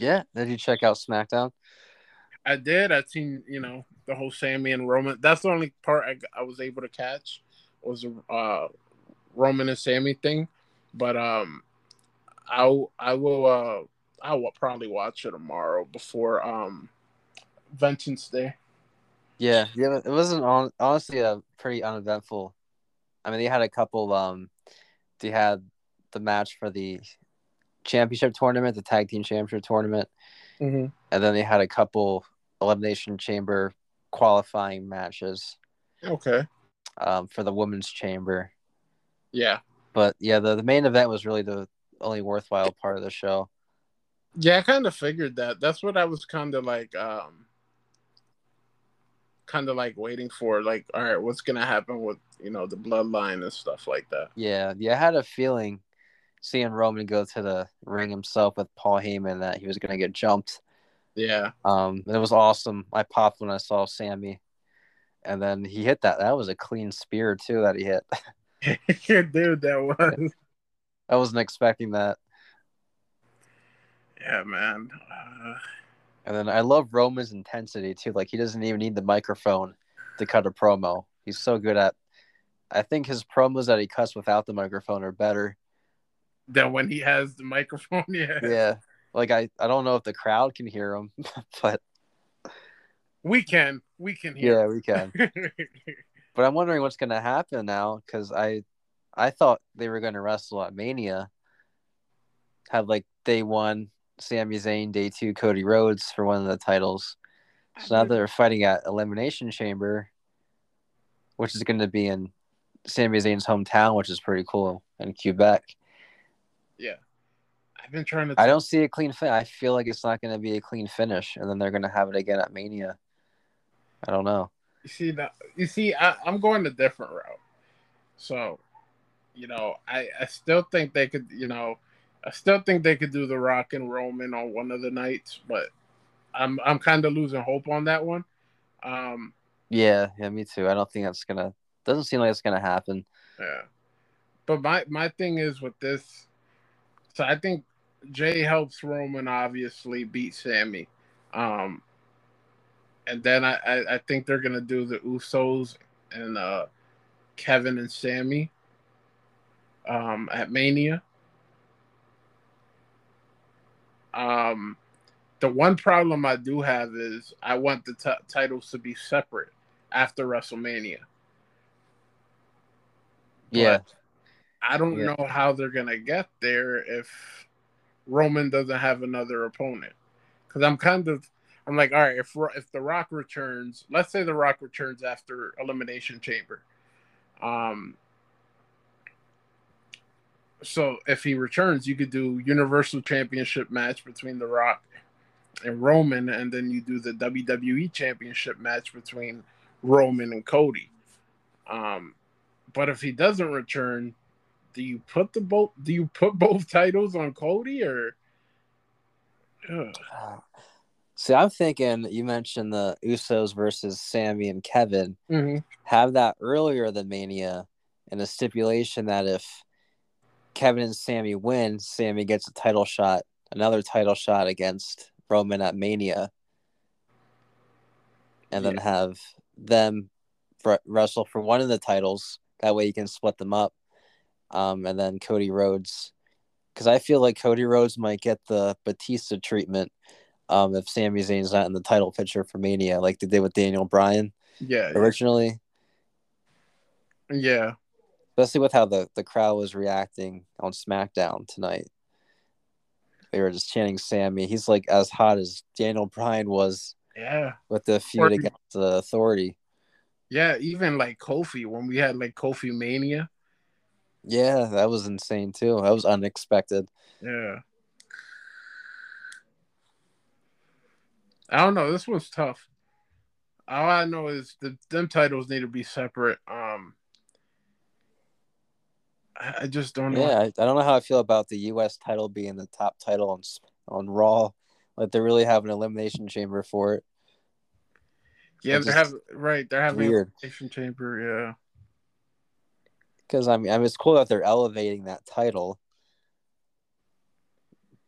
Yeah. Did you check out SmackDown? I did. I seen you know the whole Sami and Roman. That's the only part I, I was able to catch was the uh, Roman and Sami thing. But um, I I will uh I will probably watch it tomorrow before um Vengeance Day. Yeah, yeah. It wasn't on, honestly a pretty uneventful. I mean, they had a couple. Um, they had the match for the championship tournament, the tag team championship tournament, mm-hmm. and then they had a couple elimination chamber qualifying matches. Okay. Um, for the women's chamber. Yeah. But yeah, the, the main event was really the only worthwhile part of the show. Yeah, I kind of figured that. That's what I was kind of like, um, kind of like waiting for. Like, all right, what's gonna happen with you know the bloodline and stuff like that? Yeah, yeah. I had a feeling seeing Roman go to the ring himself with Paul Heyman that he was gonna get jumped. Yeah. Um, it was awesome. I popped when I saw Sami, and then he hit that. That was a clean spear too that he hit. Dude, that was. I wasn't expecting that. Yeah, man. Uh... And then I love Roman's intensity too. Like he doesn't even need the microphone to cut a promo. He's so good at. I think his promos that he cuts without the microphone are better than when he has the microphone. Yeah. Yeah. Like I, I don't know if the crowd can hear him, but we can. We can hear. Yeah, we can. but I'm wondering what's going to happen now because I, I thought they were going to wrestle at Mania. Have like day one Sami Zayn, day two Cody Rhodes for one of the titles. So now they're fighting at Elimination Chamber, which is going to be in Sami Zayn's hometown, which is pretty cool in Quebec. Yeah. I've been trying to. T- I don't see a clean fit. I feel like it's not going to be a clean finish, and then they're going to have it again at Mania. I don't know. You see that? You see, I, I'm going a different route. So, you know, I I still think they could. You know, I still think they could do the Rock and Roman on one of the nights, but I'm I'm kind of losing hope on that one. Um, yeah, yeah, me too. I don't think that's gonna. Doesn't seem like it's gonna happen. Yeah, but my my thing is with this. So I think Jay helps Roman obviously beat Sami. Um, and then I, I, I, think they're gonna do the Usos and uh, Kevin and Sami um, at Mania. Um, the one problem I do have is I want the t- titles to be separate after WrestleMania. Yeah. But I don't yeah. know how they're gonna get there if Roman doesn't have another opponent. Because I'm kind of, I'm like, all right, if if The Rock returns, let's say The Rock returns after Elimination Chamber, um, so if he returns, you could do Universal Championship match between The Rock and Roman, and then you do the WWE Championship match between Roman and Cody. Um, but if he doesn't return, do you put the both? Do you put both titles on Cody or? Ugh. See, I'm thinking you mentioned the Usos versus Sami and Kevin. Mm-hmm. Have that earlier than Mania, and a stipulation that if Kevin and Sami win, Sami gets a title shot, another title shot against Roman at Mania, and yeah. then have them wrestle for one of the titles. That way, you can split them up, um, and then Cody Rhodes, because I feel like Cody Rhodes might get the Batista treatment um, if Sami Zayn's not in the title picture for Mania, like they did with Daniel Bryan. Yeah. Originally. Yeah especially with how the, the crowd was reacting on SmackDown tonight. They were just chanting Sami. He's like as hot as Daniel Bryan was. Yeah. With the feud against the Authority. Yeah, even like Kofi when we had like Kofi Mania. Yeah, that was insane too. That was unexpected. Yeah. I don't know. This one's tough. All I know is the them titles need to be separate. Um, I just don't know. Yeah, I, I don't know how I feel about the U.S. title being the top title on on Raw. Like they really have an elimination chamber for it. Yeah, they have right. They're having weird. elimination chamber. Yeah. Because I mean, I mean, it's cool that they're elevating that title,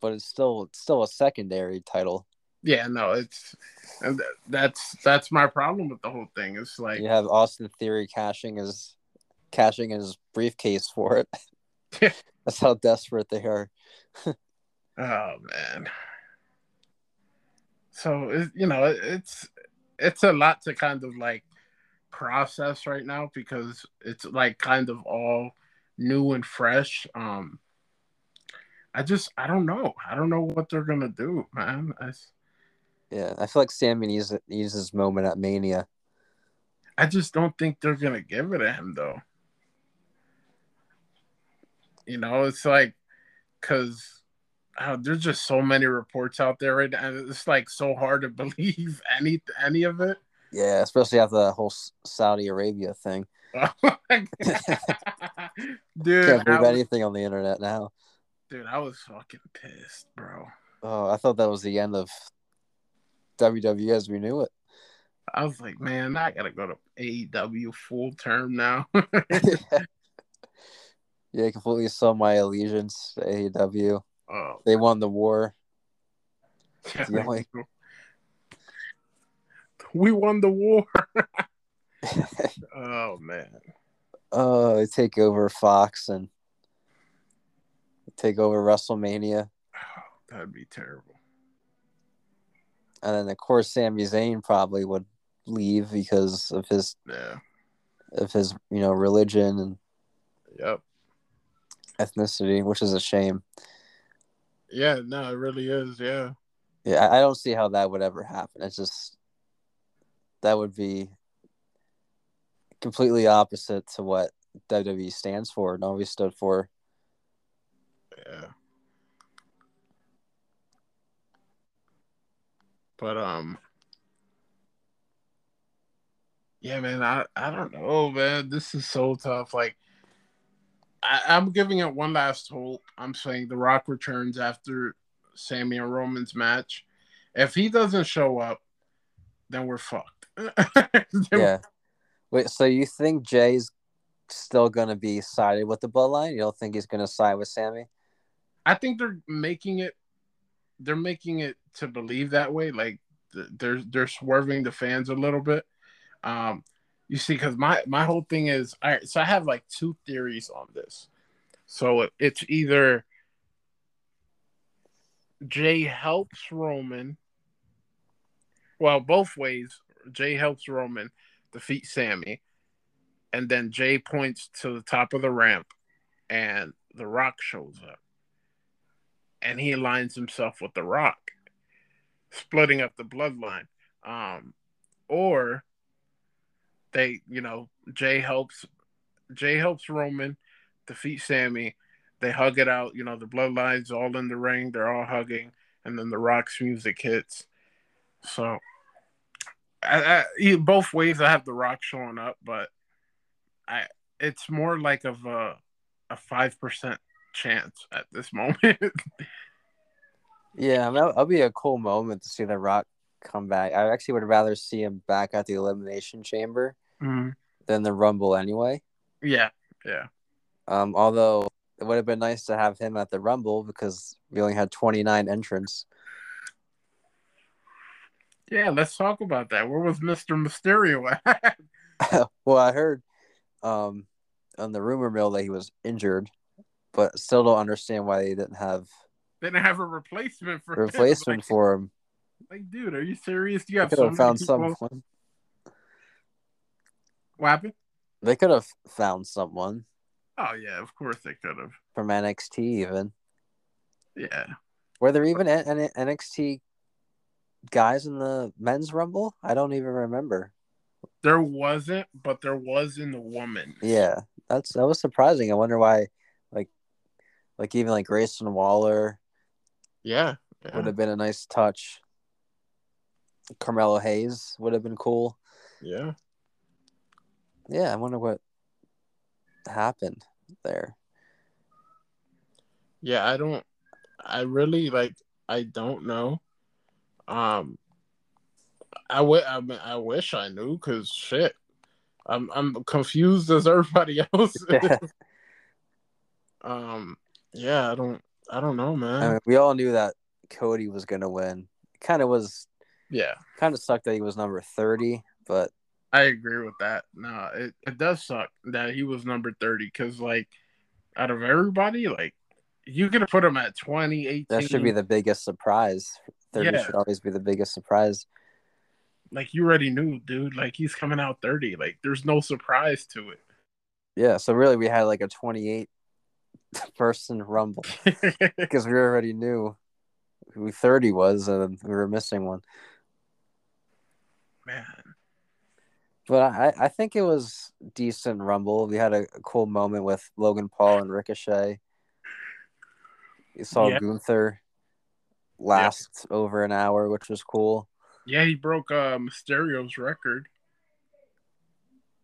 but it's still it's still a secondary title. Yeah, no, it's that's that's my problem with the whole thing. It's like you have Austin Theory cashing his cashing his briefcase for it. that's how desperate they are. oh man. So you know, it's it's a lot to kind of like process right now because it's like kind of all new and fresh. Um, I just I don't know. I don't know what they're gonna do, man. I, yeah, I feel like Sami needs needs his moment at Mania. I just don't think they're gonna give it to him though. You know, it's like because oh, there's just so many reports out there right now. It's like so hard to believe any any of it. Yeah, especially after the whole Saudi Arabia thing. Oh dude, can't believe was, anything on the internet now. Dude, I was fucking pissed, bro. Oh, I thought that was the end of WWE as we knew it. I was like, man, I gotta go to AEW full term now. yeah, I completely saw my allegiance to AEW. Oh, they won the war. the only... We won the war. oh man. Oh, they take over Fox and take over WrestleMania. Oh, that'd be terrible. And then of course Sami Zayn probably would leave because of his yeah of his you know religion and yep ethnicity, which is a shame. Yeah, no, it really is. Yeah. Yeah, I don't see how that would ever happen. It's just that would be completely opposite to what WWE stands for and always stood for. Yeah. But um Yeah, man, I, I don't know, man. This is so tough. Like I, I'm giving it one last hope. I'm saying The Rock returns after Sami and Roman's match. If he doesn't show up, then we're fucked. Yeah. Wait, so you think Jay's still gonna be sided with the bloodline? You don't think he's gonna side with Sami? I think they're making it. They're making it to believe that way. Like they're they're swerving the fans a little bit. Um, you see, because my my whole thing is all right. So I have like two theories on this. So it's either Jay helps Roman. Well, both ways. Jay helps Roman defeat Sami, and then Jay points to the top of the ramp, and The Rock shows up, and he aligns himself with The Rock, splitting up the bloodline. Um, or they, you know, Jay helps Jay helps Roman defeat Sami. They hug it out. You know, the bloodlines all in the ring. They're all hugging, and then The Rock's music hits. So I, I, both ways, I have The Rock showing up, but I it's more like of a a five percent chance at this moment. yeah, I mean, that'll be a cool moment to see The Rock come back. I actually would rather see him back at the Elimination Chamber mm-hmm. than the Rumble, anyway. Yeah, yeah. Um, although it would have been nice to have him at the Rumble because we only had twenty nine entrants. Yeah, let's talk about that. Where was Mister Mysterio at? well, I heard um, on the rumor mill that he was injured, but still don't understand why they didn't have they didn't have a replacement for replacement him. Like, for him. Like, dude, are you serious? Do you have could have found someone. What happened? They could have found someone. Oh yeah, of course they could have from NXT even. Yeah. Were there even an NXT guys in the men's rumble? I don't even remember. There wasn't, but there was in the woman. Yeah, that's that was surprising. I wonder why, like, like even like Grayson Waller. Yeah, yeah. would have been a nice touch. Carmelo Hayes would have been cool. Yeah. Yeah, I wonder what happened there. Yeah, I don't. I really like. I don't know. Um, I, w- I, mean, I wish I knew because shit, I'm I'm confused as everybody else. um, yeah, I don't I don't know, man. I mean, we all knew that Cody was gonna win. Kind of was. Yeah. Kind of sucked that he was number thirty, but I agree with that. No, it, it does suck that he was number 30 because, like, out of everybody, like, you could have put him at 20, 18. that should be the biggest surprise. Thirty Yeah. should always be the biggest surprise. like, you already knew, dude. Like, he's coming out 30. Like, there's no surprise to it. Yeah, so really we had like a twenty-eight person rumble because we already knew who thirty was, and we were missing one. Man. But I, I think it was decent rumble. We had a, a cool moment with Logan Paul and Ricochet. You saw Yeah. Gunther last over an hour, which was cool. Yeah, he broke uh, Mysterio's record.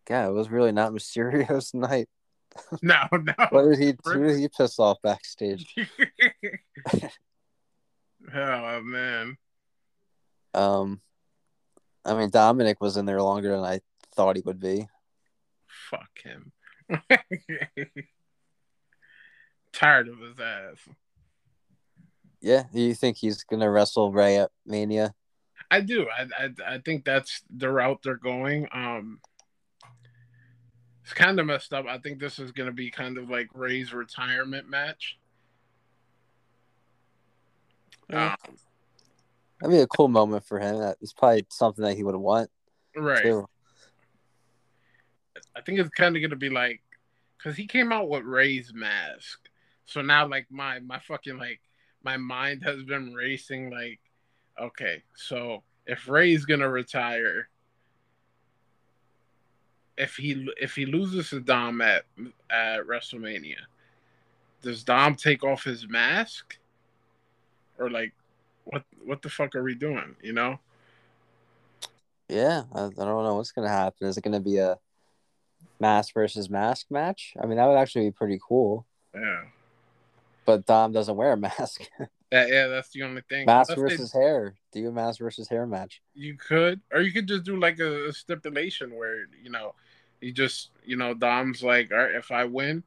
Yeah, it was really not Mysterio's night. No, no. What did he? Who did he piss off backstage? oh, man. Um, I mean Dominic was in there longer than I thought he would be. Fuck him. Tired of his ass. Yeah, do you think he's gonna wrestle Rey at Mania? I do. I, I I think that's the route they're going. Um, it's kind of messed up. I think this is to be kind of like Rey's retirement match. Yeah. Um, That'd be a cool moment for him. It's probably something that he would want right. too. I think it's kind of to be like because he came out with Rey's mask, so now like my my fucking like my mind has been racing. Like, okay, so if Rey's gonna retire, if he if he loses to Dom at at WrestleMania, does Dom take off his mask, or like, what what the fuck are we doing? You know? Yeah, I, I don't know what's gonna happen. Is it gonna be a mask versus mask match? I mean, that would actually be pretty cool. Yeah. But Dom doesn't wear a mask. That, yeah, that's the only thing. mask Unless they- versus hair. Do a mask versus hair match. You could, or you could just do like a, a stipulation where you know, you just you know, Dom's like, all right, if I win,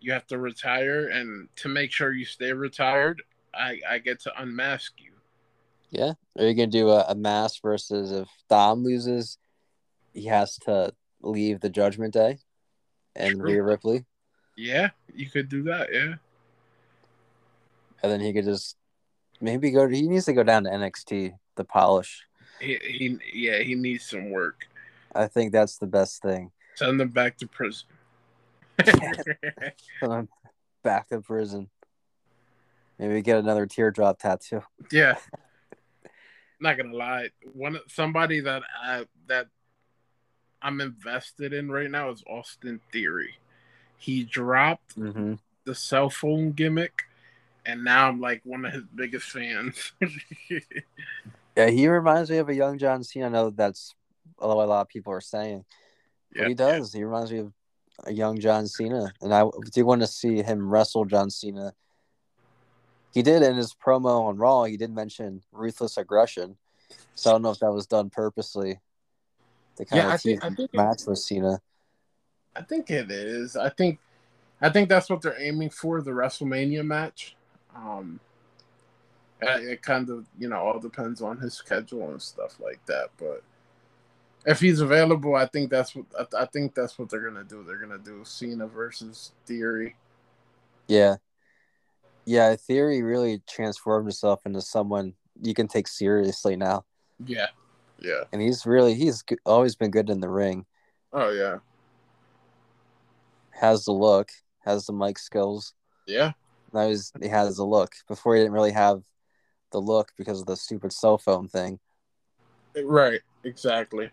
you have to retire, and to make sure you stay retired, I I get to unmask you. Yeah. Are you gonna do a, a mask versus if Dom loses, he has to leave the Judgment Day, and True. Rhea Ripley, Yeah, you could do that. Yeah, and then he could just maybe go. He needs to go down to NXT to polish. he, he yeah he needs some work. I think that's the best thing. Send them back to prison. Back to prison. Maybe get another teardrop tattoo. yeah, not gonna lie, one somebody that I that I'm invested in right now is Austin Theory. He dropped Mm-hmm. the cell phone gimmick, and now I'm like one of his biggest fans. Yeah, he reminds me of a young John Cena. I know that's a lot, a lot of people are saying. But he does. He reminds me of a young John Cena, and I do want to see him wrestle John Cena. He did in his promo on Raw. He did mention ruthless aggression, so I don't know if that was done purposely to kind Yeah, I of think- think it- match with Cena. I think it is. I think, I think that's what they're aiming for the WrestleMania match. Um, uh, it kind of you know all depends on his schedule and stuff like that. But if he's available, I think that's what I, I think that's what they're gonna do. They're gonna do Cena versus Theory. Yeah, yeah. Theory really transformed himself into someone you can take seriously now, Yeah, yeah. and he's really he's always been good in the ring. Oh yeah, Has the look, has the mic skills. yeah. Now he's, he has the look. Before he didn't really have the look because of the stupid cell phone thing. Right, exactly.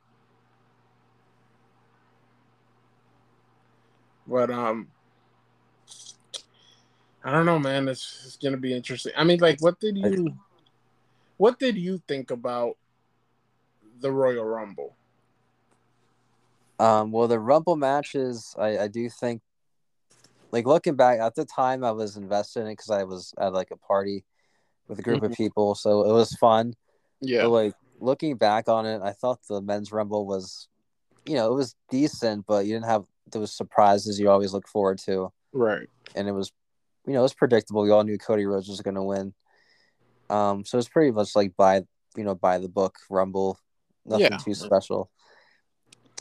But um I don't know, man. It's, it's gonna be interesting. I mean, like, what did you, what did you think about the Royal Rumble? Um, well, the Rumble matches, I, I do think, like looking back at the time, I was invested in it because I was at like a party with a group of people, so it was fun. Yeah, But like looking back on it, I thought the men's Rumble was, you know, it was decent, but you didn't have those surprises you always look forward to, right. and it was you know, it was predictable. We all knew Cody Rhodes was going to win. Um, so it's pretty much like by you know by the book Rumble, nothing Yeah. too special.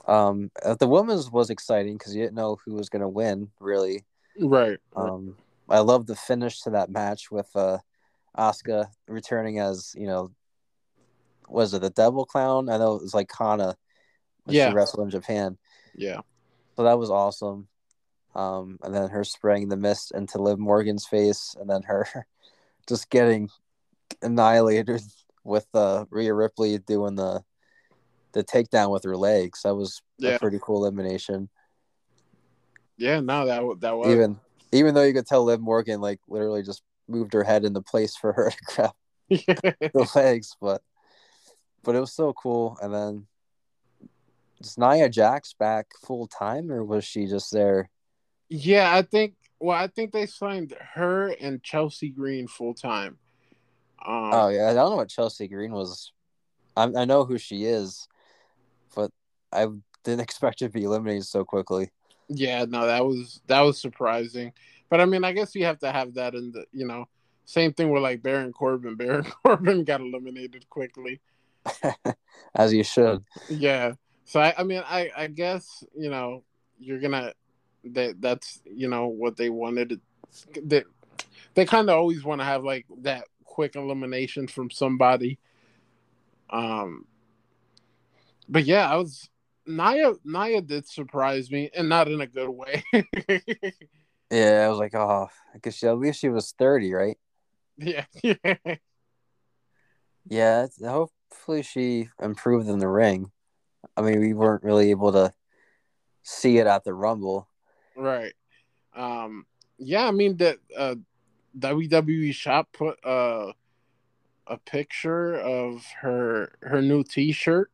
Um, uh, the women's was exciting because you didn't know who was going to win really. Right. Um, I love the finish to that match with uh, Asuka returning as you know, was it the Devil Clown? I know it was like Kana. when Yeah. she wrestled in Japan. yeah. So that was awesome. Um, and then her spraying the mist into Liv Morgan's face, and then her just getting annihilated with uh, Rhea Ripley doing the the takedown with her legs. That was Yeah. a pretty cool elimination. Yeah. No, that that was Even even though you could tell Liv Morgan like literally just moved her head into place for her to grab the legs, but but it was so cool. And then is Nia Jax back full time, or was she just there? Yeah, I think. Well, I think they signed her and Chelsea Green full time. Um, Oh yeah, I don't know what Chelsea Green was. I I know who she is, but I didn't expect her to be eliminated so quickly. Yeah, no, that was that was surprising. But I mean, I guess you have to have that in the you know same thing with like Baron Corbin. Baron Corbin got eliminated quickly. As you should. Yeah. So I, I mean, I I guess you know you're gonna that that's you know what they wanted. They they kind of always want to have like that quick elimination from somebody. Um. But yeah, I was Nia. Nia did surprise me, and not in a good way. Yeah, I was like, oh, I guess she, at least she was thirty, right? yeah, yeah, Yeah, hopefully she improved in the ring. I mean, we weren't really able to see it at the Rumble. right. Um. Yeah, I mean that uh, WWE shop put uh a picture of her her new T-shirt.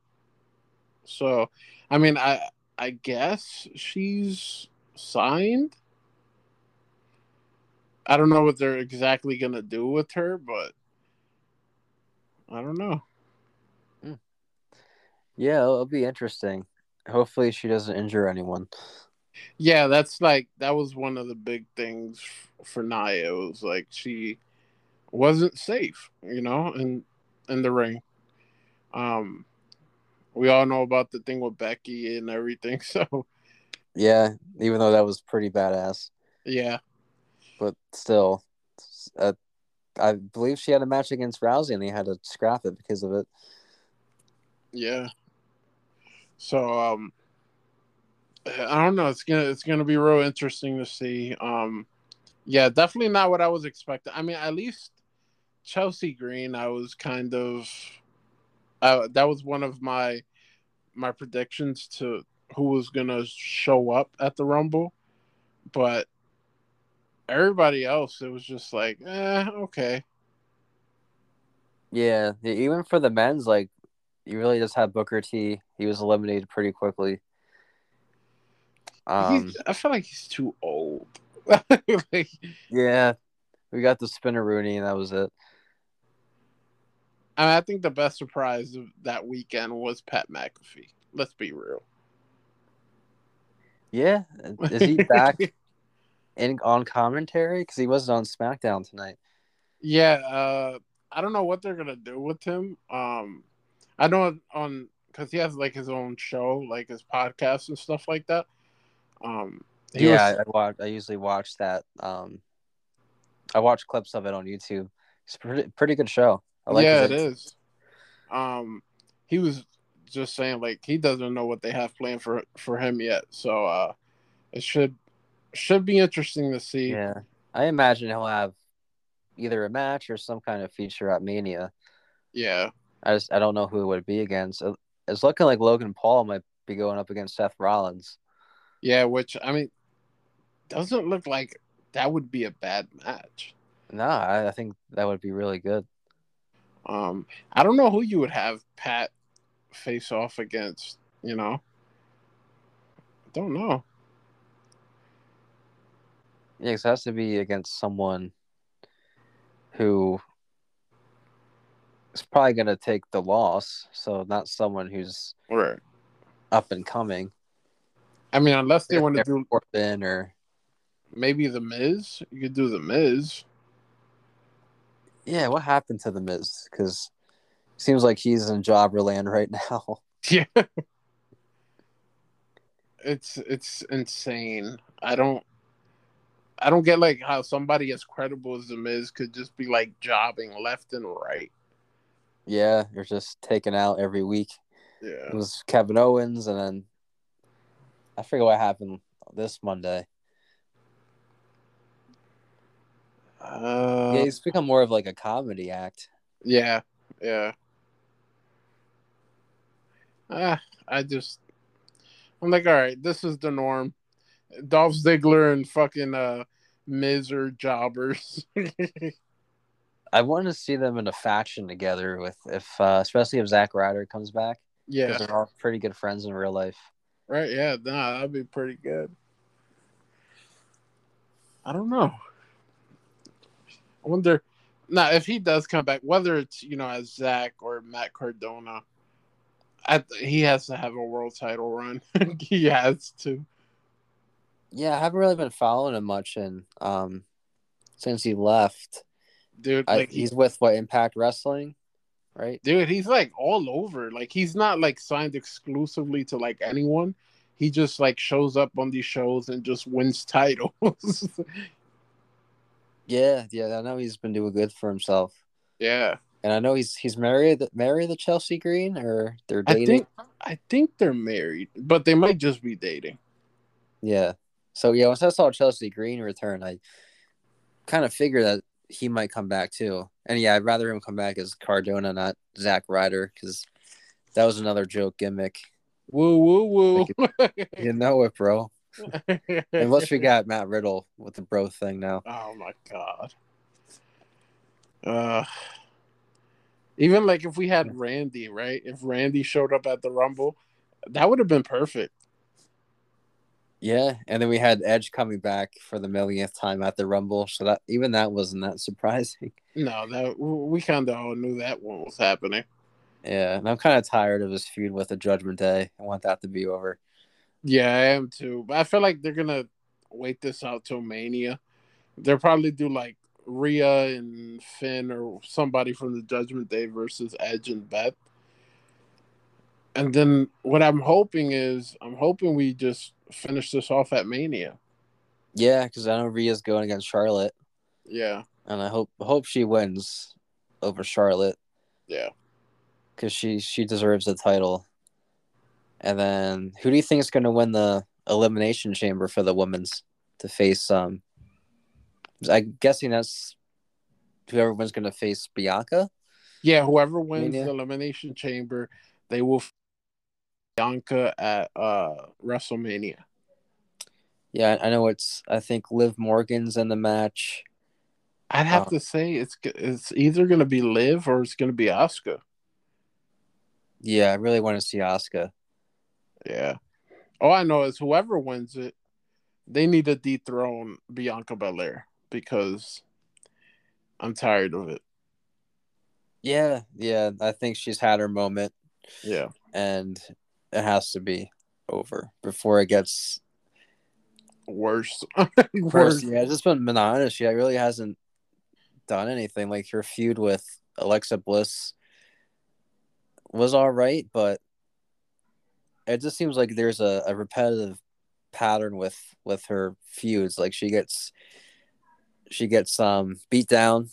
So, I mean, I I guess she's signed. I don't know what they're exactly gonna do with her, but I don't know. Yeah, it'll, it'll be interesting. Hopefully, she doesn't injure anyone. Yeah, that's like that was one of the big things for Nia. It was like she wasn't safe, you know, in in the ring. Um, we all know about the thing with Becky and everything. So Yeah, even though that was pretty badass, yeah, but still, uh, I believe she had a match against Rousey and they had to scrap it because of it. yeah. So um, I don't know. It's gonna it's gonna be real interesting to see. Um, yeah, definitely not what I was expecting. I mean, at least Chelsea Green, I was kind of uh, that was one of my my predictions to who was gonna show up at the Rumble, but everybody else, it was just like, eh, okay, Yeah, even for the men's, like you really just had Booker T. He was eliminated pretty quickly. Um, he's, I feel like he's too old. like, yeah, we got the Spinaroonie, and that was it. I, mean, I think the best surprise of that weekend was Pat McAfee. Let's be real. Yeah, is he back in on commentary? Because he wasn't on SmackDown tonight. yeah, uh, I don't know what they're gonna do with him. Um, I know on because he has like his own show, like his podcast and stuff like that. Um, yeah, was- I, I watch. I usually watch that. Um, I watch clips of it on YouTube. It's pretty pretty good show. I like yeah, it is. Um, he was just saying like he doesn't know what they have planned for for him yet, so uh, it should should be interesting to see. Yeah, I imagine he'll have either a match or some kind of feature at Mania. Yeah, I just I don't know who it would be against. It's looking like Logan Paul might be going up against Seth Rollins. yeah. Which I mean, doesn't look like that would be a bad match. No, I, I think that would be really good. Um, I don't know who you would have Pat face off against. You know, I don't know. Yeah, it has to be against someone who is probably going to take the loss. So not someone who's Right. up and coming. I mean, unless they want to do Corbin or Maybe the Miz. You could do the Miz. Yeah, what happened to the Miz? Because seems like he's in jobber land right now. Yeah. It's it's insane. I don't I don't get like how somebody as credible as the Miz could just be like jobbing left and right. Yeah, you're just taken out every week. Yeah. It was Kevin Owens, and then I forget what happened this Monday. Uh, yeah, he's become more of like a comedy act. yeah, yeah. Ah, I just, I'm like, all right, this is the norm. Dolph Ziggler and fucking uh, Miz are jobbers. I want to see them in a faction together with if, uh, especially if Zack Ryder comes back. yeah, because they're all pretty good friends in real life. right. Yeah, nah, that'd be pretty good. I don't know. I wonder. Now, if he does come back, whether it's you know as Zack or Matt Cardona, he has to have a world title run. he has to. Yeah, I haven't really been following him much, and um, since he left, dude. I, Like he, he's with what Impact Wrestling, right? dude, he's like all over. Like he's not like signed exclusively to like anyone. He just like shows up on these shows and just wins titles. Yeah, yeah, I know he's been doing good for himself, yeah, and I know he's he's married married to Chelsea Green, or they're I dating. think I think they're married, but they might just be dating. Yeah. So yeah, once I saw Chelsea Green return, I kind of figured that he might come back too. And yeah, I'd rather him come back as Cardona, not Zack Ryder, because that was another joke gimmick. Woo woo woo. You know it, bro. Unless we got Matt Riddle with the bro thing now. Oh my god. Uh even like if we had Randy, right? If Randy showed up at the Rumble, that would have been perfect. Yeah, and then we had Edge coming back for the millionth time at the Rumble, so that even that wasn't that surprising. No, that we kind of all knew that one was happening. Yeah, and I'm kind of tired of his feud with the Judgment Day. I want that to be over. Yeah, I am too. But I feel like they're gonna wait this out till Mania. They'll probably do like Rhea and Finn or somebody from the Judgment Day versus Edge and Beth. And then what I'm hoping is I'm hoping we just finish this off at Mania. Yeah, because I know Rhea's going against Charlotte. Yeah, and I hope hope she wins over Charlotte yeah. because she she deserves the title. And then who do you think is going to win the elimination chamber for the women's to face? Um, I'm guessing that's whoever wins going to face Bianca. Yeah, whoever wins Mania? the Elimination Chamber, they will f- Bianca at uh WrestleMania. Yeah, I know it's. I think Liv Morgan's in the match. I'd have Uh, to say it's it's either gonna be Liv or it's gonna be Asuka. Yeah, I really want to see Asuka. Yeah. All I know is whoever wins it, they need to dethrone Bianca Belair because I'm tired of it. Yeah, yeah, I think she's had her moment, Yeah. and it has to be over before it gets Worse. Worse. Yeah, just been monotonous. She really hasn't done anything. Like her feud with Alexa Bliss was all right, but it just seems like there's a, a repetitive pattern with with her feuds. Like she gets she gets um beat down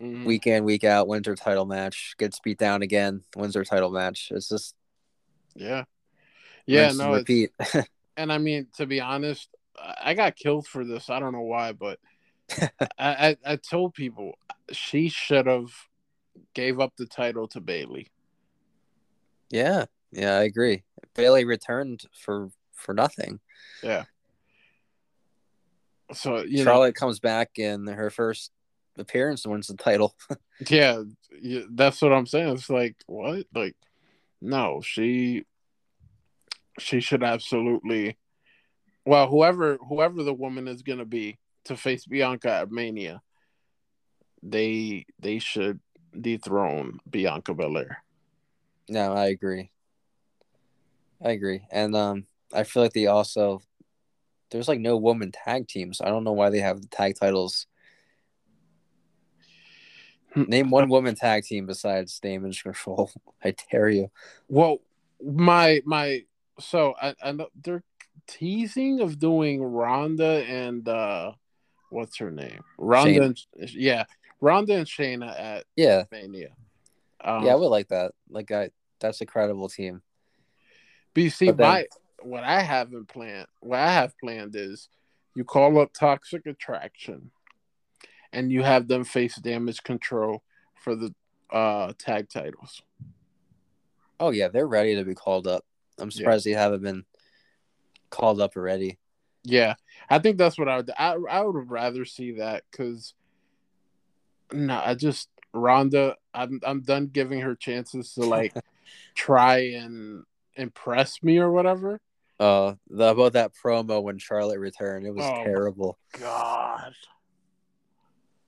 Mhm. week in, week out, wins her title match, gets beat down again, wins her title match. It's just Yeah. Yeah, and no, repeat. and I mean to be honest, I I got killed for this. I don't know why, but I, I I told people she should have gave up the title to Bayley. yeah, yeah, I agree. Bayley returned for for nothing. Yeah. So you Charlotte comes back in her first appearance and wins the title. yeah, yeah, that's what I'm saying. It's like what? Like, no, she she should absolutely. Well, whoever whoever the woman is gonna be to face Bianca at Mania, they they should dethrone Bianca Belair. no, I agree. I agree. And um I feel like they also there's like no woman tag teams. I don't know why they have the tag titles. Hmm. Name one woman tag team besides Damage Control. I dare you. Well, my my so I, I know they're teasing of doing Ronda and uh what's her name? Ronda and, yeah, Ronda and Shayna at Yeah, Mania. Um, yeah, I would like that. Like I, that's a credible team. But you see, But then- my what I haven't planned, what I have planned is you call up Toxic Attraction, and you have them face Damage Control for the uh tag titles. Oh yeah, they're ready to be called up. I'm surprised they haven't been called up already. Yeah, I think that's what I would. I I would rather see that because no, I just Ronda. I'm I'm done giving her chances to like try and impress me or whatever. Uh, the, about that promo when Charlotte returned, it was Oh, terrible. God,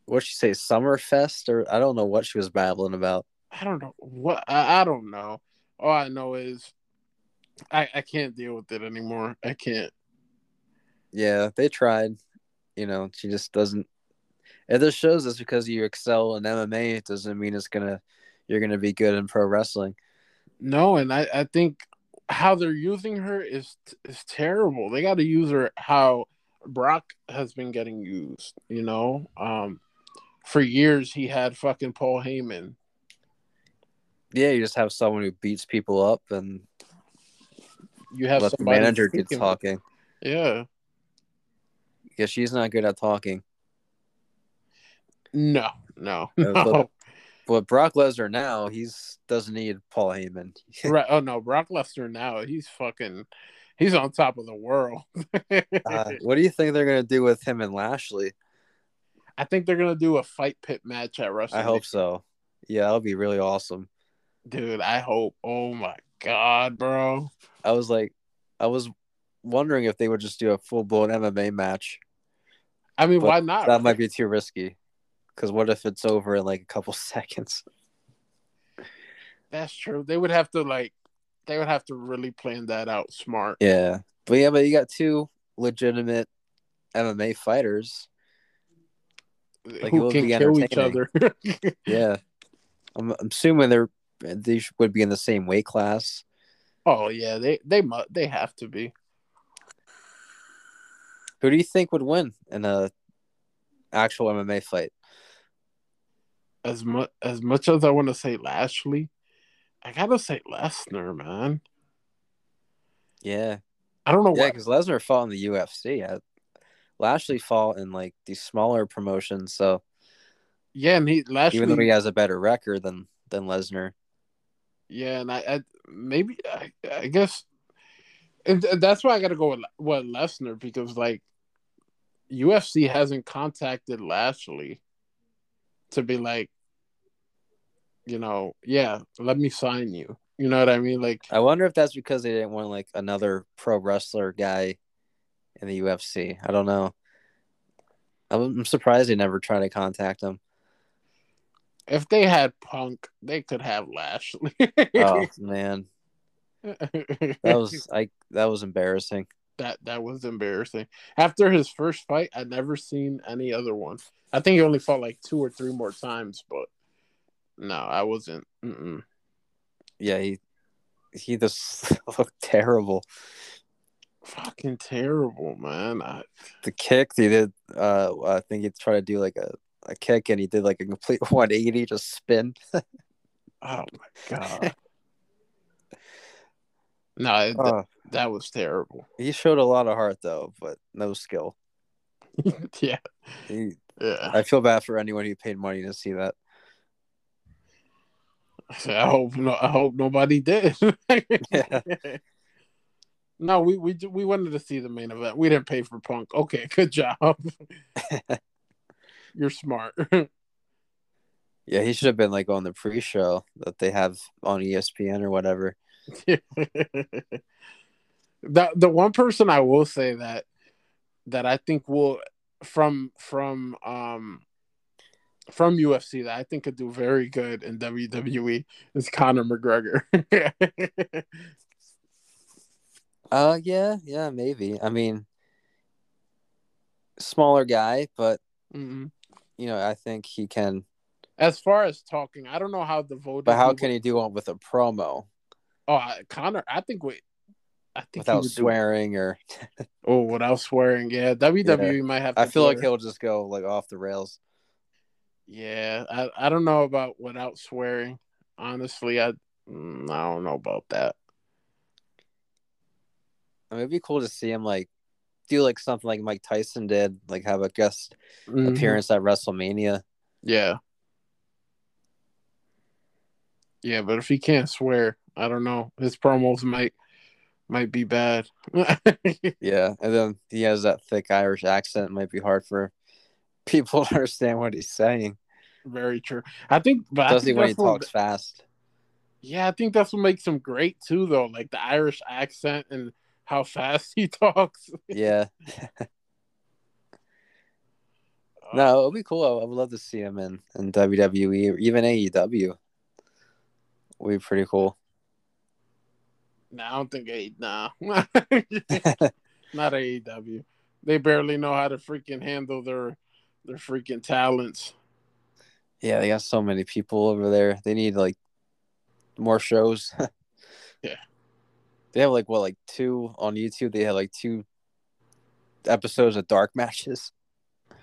What'd she say? Summerfest or I don't know what she was babbling about. I don't know what I, I don't know. All I know is I I can't deal with it anymore. I can't. Yeah, they tried. You know, she just doesn't. It just shows us because you excel in MMA, it doesn't mean it's gonna you're gonna be good in pro wrestling. No, and I, I think how they're using her is is terrible. They got to use her how Brock has been getting used. You know, um, for years he had fucking Paul Heyman. Yeah, you just have someone who beats people up and You have let the manager do talking. Yeah, Yeah, she's not good at talking. no, no, no. But- Brock Lesnar now, he's doesn't need Paul Heyman. right? Oh no, Brock Lesnar now he's fucking he's on top of the world. Uh, what do you think they're gonna do with him and Lashley? I think they're gonna do a fight pit match at WrestleMania. I hope so. Yeah, that'll be really awesome. dude. I hope. Oh my god, bro. I was like, I was wondering if they would just do a full blown MMA match. I mean, But why not? That might be too risky. Because what if it's over in like a couple seconds? That's true. They would have to like they would have to really plan that out smart. Yeah, but yeah, but you got two legitimate MMA fighters. Like, Who can kill each other. Yeah, I'm, I'm assuming they're they would be in the same weight class. oh yeah, they they must they have to be. Who do you think would win in a actual MMA fight? As much as much as I want to say Lashley, I gotta say Lesnar, man. Yeah, I don't know yeah, why. because Lesnar fought in the UFC. Yeah. Lashley fought in like these smaller promotions, so Yeah, and he Lashley. even though he has a better record than than Lesnar, Yeah, and I, I maybe I, I guess and that's why I got to go with with Lesnar because like UFC hasn't contacted Lashley to be like, you know, yeah, let me sign you. You know what I mean? Like, I wonder if that's because they didn't want like another pro wrestler guy in the UFC. I don't know. I'm surprised they never tried to contact him. if they had Punk, they could have Lashley. Oh man, that was I that was embarrassing. That that was embarrassing. After his first fight, I'd never seen any other one. I think he only fought like two or three more times, but no, I wasn't. Mm-mm. Yeah, he he just looked terrible. Fucking terrible, man. I, The kick he did, uh, I think he tried to do like a, a kick and he did like a complete 180, just spin. oh my god. No, it- Oh, uh, that was terrible. he showed a lot of heart though, but no skill. yeah, He, yeah. I feel bad for anyone who paid money to see that. I hope no. I hope nobody did. Yeah. No, we we we wanted to see the main event. We didn't pay for Punk. Okay, good job. You're smart. Yeah, he should have been like on the pre-show that they have on ESPN or whatever. the the one person I will say that that I think will from from um from UFC that I think could do very good in WWE is Conor McGregor. Uh, yeah, yeah, maybe. I mean, smaller guy, but Mhm. you know, I think he can. As far as talking, I don't know how devoted. But how he can he do it with a promo Oh, I- Connor, I think we. I think without swearing or? Oh, without swearing, yeah. WWE might have. To I feel like he'll just go like off the rails. Yeah, I, I don't know about without swearing. Honestly, I mm, I don't know about that. I mean, it'd be cool to see him like do like something like Mike Tyson did, like have a guest Mhm. appearance at WrestleMania. Yeah. Yeah, but if he can't swear, I don't know. His promos might might be bad. Yeah, and then he has that thick Irish accent. It might be hard for people to understand what he's saying. Very true. I think, but I Does he when he that's what- talks fast? Yeah, I think that's what makes him great too, though. Like the Irish accent and how fast he talks. Yeah. No, it'll be cool. I I would love to see him in, in WWE or even AEW. Would be pretty cool. Nah, I don't think A. Nah, not AEW. They barely know how to freaking handle their their freaking talents. Yeah, they got so many people over there. They need like more shows. Yeah. They have like what, like two on YouTube. They have like two episodes of dark matches.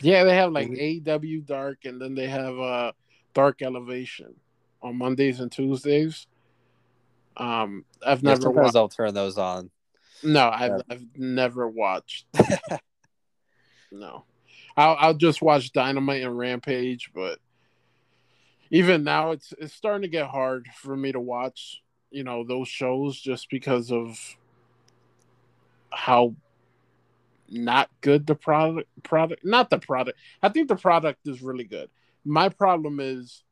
Yeah, they have like. AEW Dark, and then they have uh Dark Elevation on Mondays and Tuesdays. Um, I've never sometimes watched. I'll turn those on. No, I've Yeah. I've never watched. no, I'll I'll just watch Dynamite and Rampage, but even now it's it's starting to get hard for me to watch. You know those shows just because of how not good the product product not the product. I think the product is really good. My problem is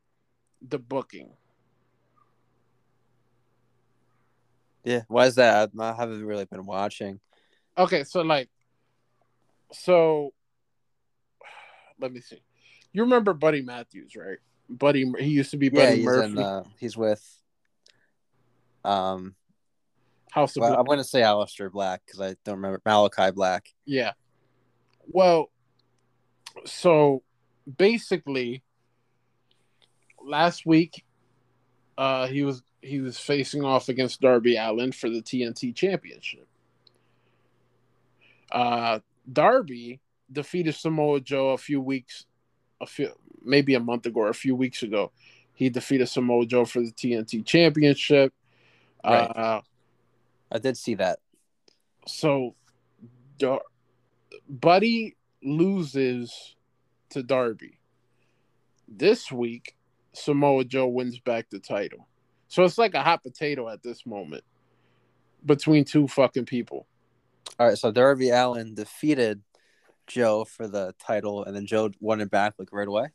the booking. Yeah, why is that? I haven't really been watching. Okay, so like, so let me see. You remember Buddy Matthews, right? Buddy, he used to be Yeah, Buddy he's Murphy. in. Uh, he's with. Um, House of well, Black. I'm gonna say Aleister Black because I don't remember Malachi Black. Yeah. Well, so basically, last week, uh, he was he was facing off against Darby Allin for the TNT Championship. Uh, Darby defeated Samoa Joe a few weeks, a few maybe a month ago or a few weeks ago. He defeated Samoa Joe for the TNT Championship. Right. Uh, I did see that. so Dar- Buddy loses to Darby. This week, Samoa Joe wins back the title. So it's like a hot potato at this moment between two fucking people. All right, so Darby Allin defeated Joe for the title, and then Joe won it back like right away.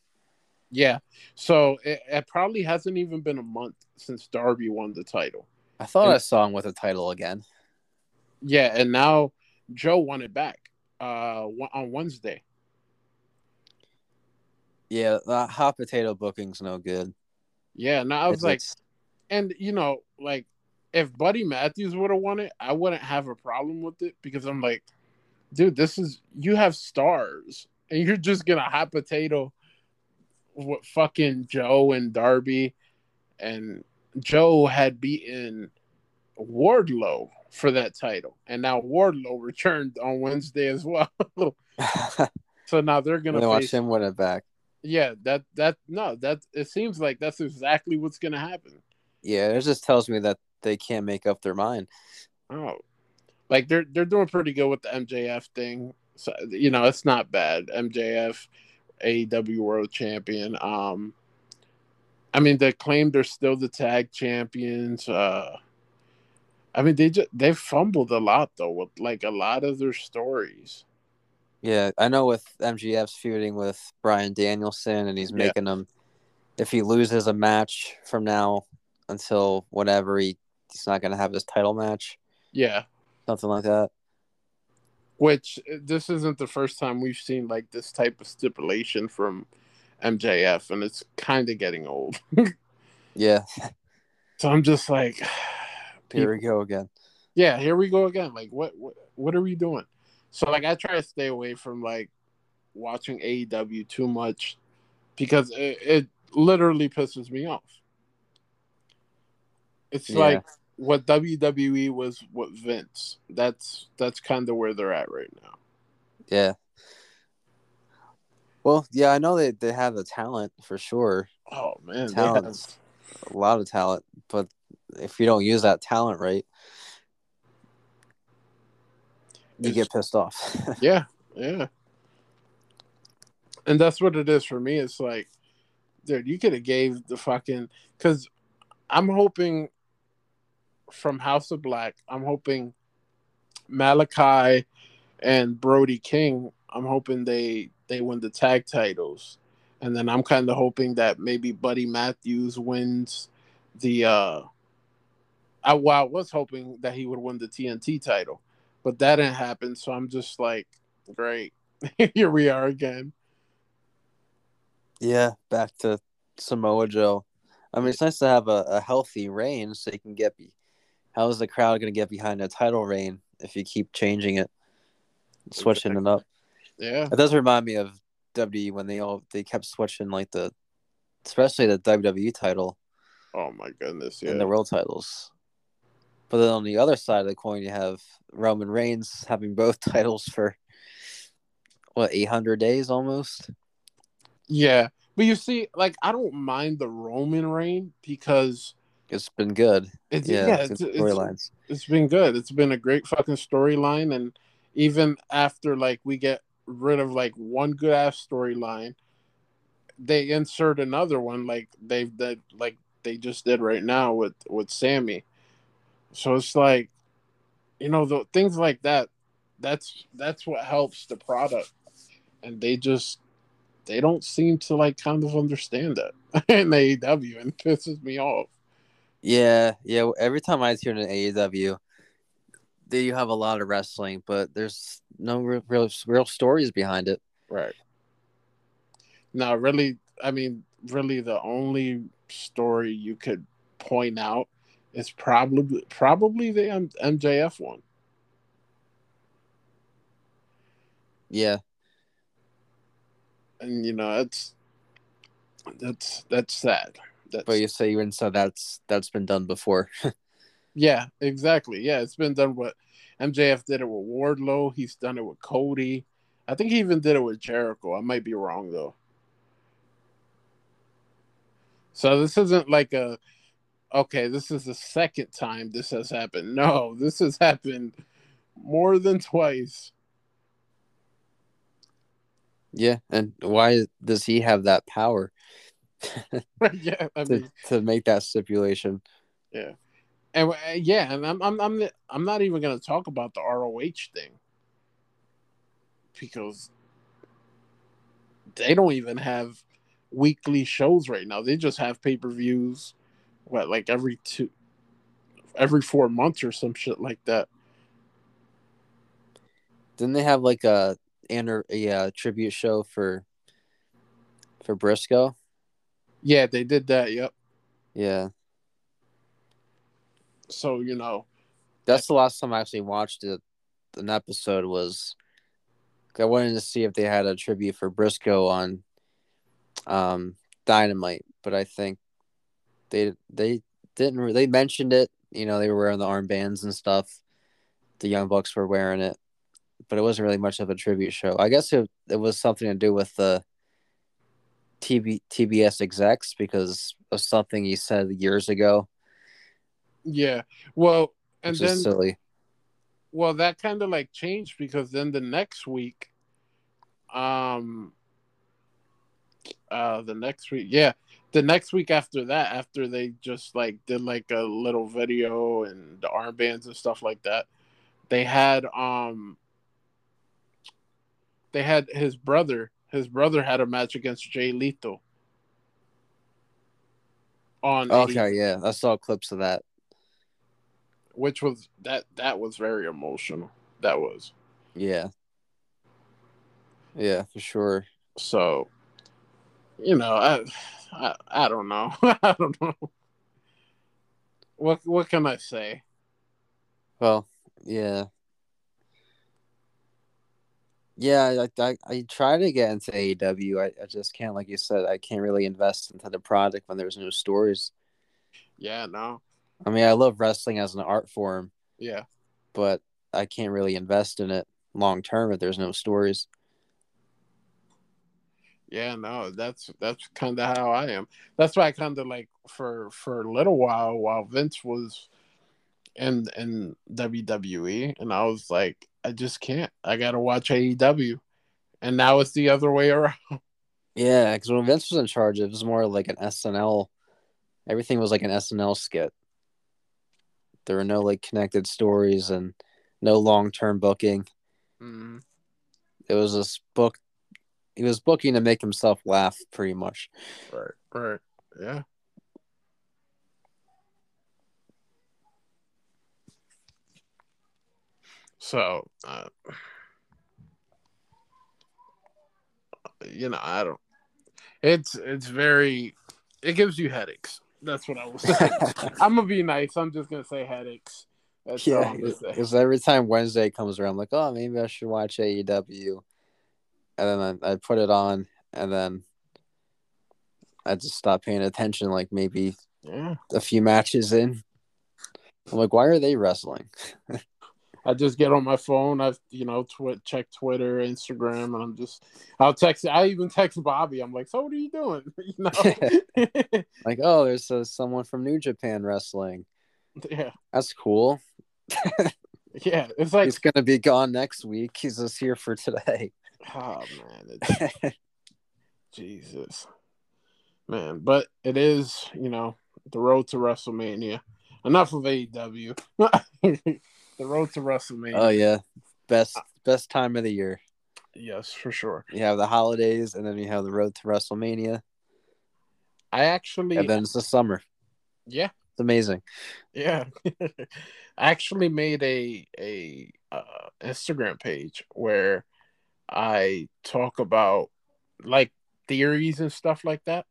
Yeah. So it, it probably hasn't even been a month since Darby won the title. I thought And- I saw him with a title again. Yeah, and now Joe won it back uh on Wednesday. Yeah, the hot potato booking's no good. Yeah, and I was It's- like, it's- and you know, like if Buddy Matthews would have won it, I wouldn't have a problem with it because I'm like, dude, this is you have stars, and you're just gonna hot potato what fucking Joe and Darby, and Joe had beaten Wardlow for that title, and now Wardlow returned on Wednesday as well. so now they're gonna gonna watch face, him win it back. Yeah, that that no, that it seems like that's exactly what's gonna happen. Yeah, it just tells me that they can't make up their mind. Oh, like they're they're doing pretty good with the MJF thing. So you know, it's not bad. MJF, AEW World Champion. Um, I mean, they claim they're still the tag champions. Uh, I mean, they just they fumbled a lot though with like a lot of their stories. Yeah, I know with MJF's feuding with Bryan Danielson, and he's Yeah. making him. If he loses a match from now until whatever, he he's not gonna have his title match, Yeah, something like that. which this isn't the first time we've seen like this type of stipulation from MJF, and it's kind of getting old. Yeah, So I'm just like, here we go again. yeah, here we go again. Like, what, what, what are we doing? So, like, I try to stay away from like watching AEW too much because it, it literally pisses me off. It's Yeah. like what WWE was what Vince. That's that's kind of where they're at right now. Yeah. Well, yeah, I know they, they have the talent for sure. Oh man, Talent. A lot of talent, but if you don't use that talent right, you It's- get pissed off. yeah, yeah. And that's what it is for me. It's like, dude, you could have gave the fucking because I'm hoping from House of Black. I'm hoping Malachi and Brody King. I'm hoping they they win the tag titles, and then I'm kind of hoping that maybe Buddy Matthews wins the. uh I, well, I was hoping that he would win the TNT title, but that didn't happen. So I'm just like, great, here we are again. yeah, back to Samoa Joe. I mean, it's nice to have a, a healthy reign so you can get. Be- How is the crowd going to get behind a title reign if you keep changing it, switching it up? Yeah, It does remind me of WWE when they all they kept switching like the, especially the WWE title Oh my goodness, yeah. and the world titles. But then on the other side of the coin, you have Roman Reigns having both titles for what eight hundred days almost. yeah, but you see, like I don't mind the Roman reign because It's been good. it's Yeah, yeah, it's, it's storylines. it's been good. It's been a great fucking storyline, and even after like we get rid of like one good ass storyline, they insert another one like they've did like they just did right now with with Sami. So it's like, you know, the things like that. That's that's what helps the product, and they just they don't seem to like kind of understand that in AEW, and pisses me off. Yeah, yeah. Every time I tune in AEW, they you have a lot of wrestling, but there's no real real, real stories behind it. Right. Now, really, I mean, really, the only story you could point out is probably probably the M- MJF one. Yeah, and you know that's that's that's sad. That's, but you say even so, that's that's been done before. yeah, exactly. Yeah, it's been done with MJF did it with Wardlow. He's done it with Cody. I think he even did it with Jericho. I might be wrong though. So this isn't like a okay, this is the second time this has happened. No, this has happened more than twice. yeah, and why does he have that power yeah, I to, mean, to make that stipulation? Yeah, and uh, yeah, and I'm I'm I'm I'm not even gonna talk about the ROH thing because they don't even have weekly shows right now. They just have pay per views, what like every two, every four months or some shit like that. Didn't they have like a anner- a uh, tribute show for for Briscoe? Yeah, they did that. Yep. Yeah, So you know, that's the last time I actually watched it. An episode was I wanted to see if they had a tribute for Briscoe on um Dynamite, but I think they they didn't. They mentioned it. You know, they were wearing the armbands and stuff. The Young Bucks were wearing it, but it wasn't really much of a tribute show. I guess it it was something to do with the TB, TBS execs because of something he said years ago, yeah. Well, and then silly. well that kind of like changed because then the next week um uh the next week yeah the next week after that after they just like did like a little video and the armbands and stuff like that they had um they had his brother his brother had a match against Jay Lethal on Okay, yeah, I saw clips of that. which was that that was very emotional that was Yeah, yeah, for sure. So, you know, I, I, I don't know. I don't know. What what can I say? Well, yeah. Yeah, I, I, I try to get into AEW. I, I just can't, like you said, I can't really invest into the product when there's no stories. Yeah, no. I mean, I love wrestling as an art form. Yeah. But I can't really invest in it long term if there's no stories. Yeah, no, that's that's kind of how I am. That's why I kind of like for for a little while while Vince was in in WWE, and I was like, I just can't. I gotta watch AEW, and now it's the other way around. Yeah, because when Vince was in charge, it was more like an SNL. Everything was like an SNL skit. There were no like connected stories and no long term booking. Mm-hmm. It was just book. He was booking to make himself laugh, pretty much. Right. Right. Yeah. So, uh, you know, I don't. It's it's very. It gives you headaches. That's what I was saying. I'm gonna be nice. I'm just gonna say headaches. That's yeah, because every time Wednesday comes around, I'm like, oh, maybe I should watch AEW, and then I, I put it on, and then I just stop paying attention. Like maybe yeah. a few matches in, I'm like, why are they wrestling? I just get on my phone. I you know tw- check Twitter, Instagram, and I'm just I'll text. I even text Bobby. I'm like, so what are you doing? You know, like oh, there's uh, someone from New Japan wrestling. Yeah, that's cool. yeah, it's like he's gonna be gone next week. He's just here for today. Oh man, Jesus, man. But it is, you know, the road to WrestleMania. Enough of AEW. the road to WrestleMania. Oh yeah, best best time of the year. Yes, for sure. You have the holidays, and then you have the road to WrestleMania. I actually, and then it's the summer. Yeah, it's amazing. Yeah, I actually made a a uh, Instagram page where I talk about like theories and stuff like that,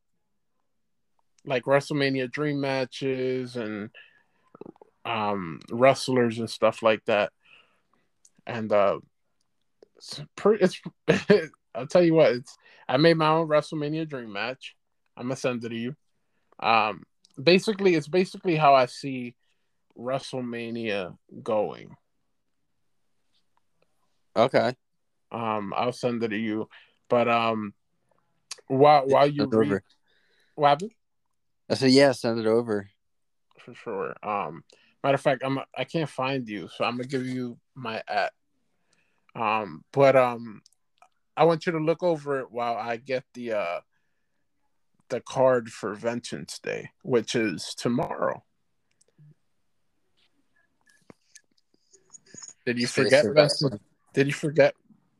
like WrestleMania dream matches and um, wrestlers and stuff like that. And uh, it's pretty. It's I'll tell you what. It's I made my own WrestleMania dream match. I'm gonna send it to you. Um, basically, it's basically how I see WrestleMania going. Okay. Um, I'll send it to you. But um, while while you read, over. what happened? I said, yeah, send it over. For sure. Um, Matter of fact, I'm I can't find you, so I'm gonna give you my at. Um, but um, I want you to look over it while I get the uh the card for Vengeance Day, which is tomorrow. Did you forget Vengeance? Did you forget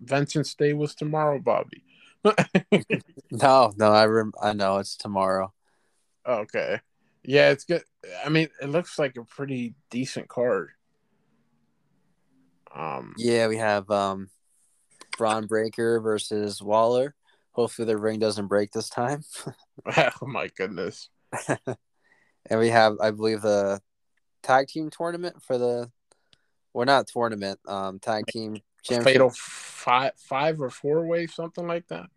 Vengeance Day was tomorrow, Bobby? no, no, I rem- I know it's tomorrow. Okay. Yeah, it's good. I mean, it looks like a pretty decent card. Um, yeah, we have um, Bron Breakker versus Waller. Hopefully, the ring doesn't break this time. oh my goodness! and we have, I believe, the tag team tournament for the, well, not tournament, um, tag team Fatal five, five or four way, something like that.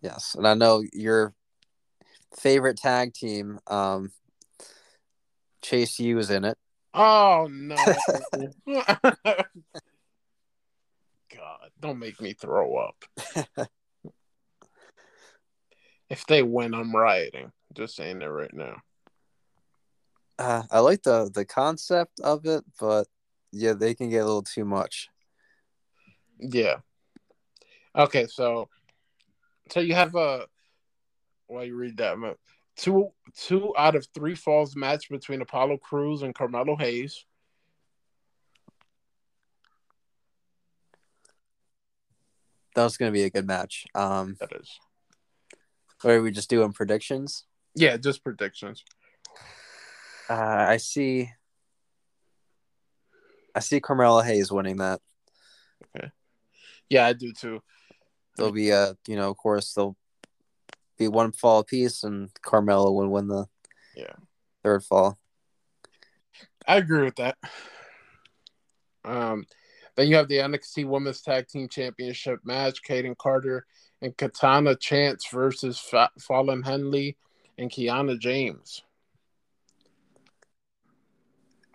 Yes, and I know you're favorite tag team. Um, Chase U is in it. Oh no! God, don't make me throw up. if they win, I'm rioting. Just saying that right now. Uh, I like the the concept of it, but yeah, they can get a little too much. Yeah. Okay, so so you have a while you read that. Two two out of three falls match between Apollo Crews and Carmelo Hayes. That was going to be a good match. Um, that is. What are we just doing predictions? Yeah, just predictions. Uh, I see. I see Carmelo Hayes winning that. Okay. Yeah, I do too. There'll be a, you know, of course, there'll be one fall apiece, and Carmelo will win the yeah third fall. I agree with that. Um, Then you have the NXT Women's Tag Team Championship match: Kayden Carter and Katana Chance versus Fa- Fallon Henley and Kiana James.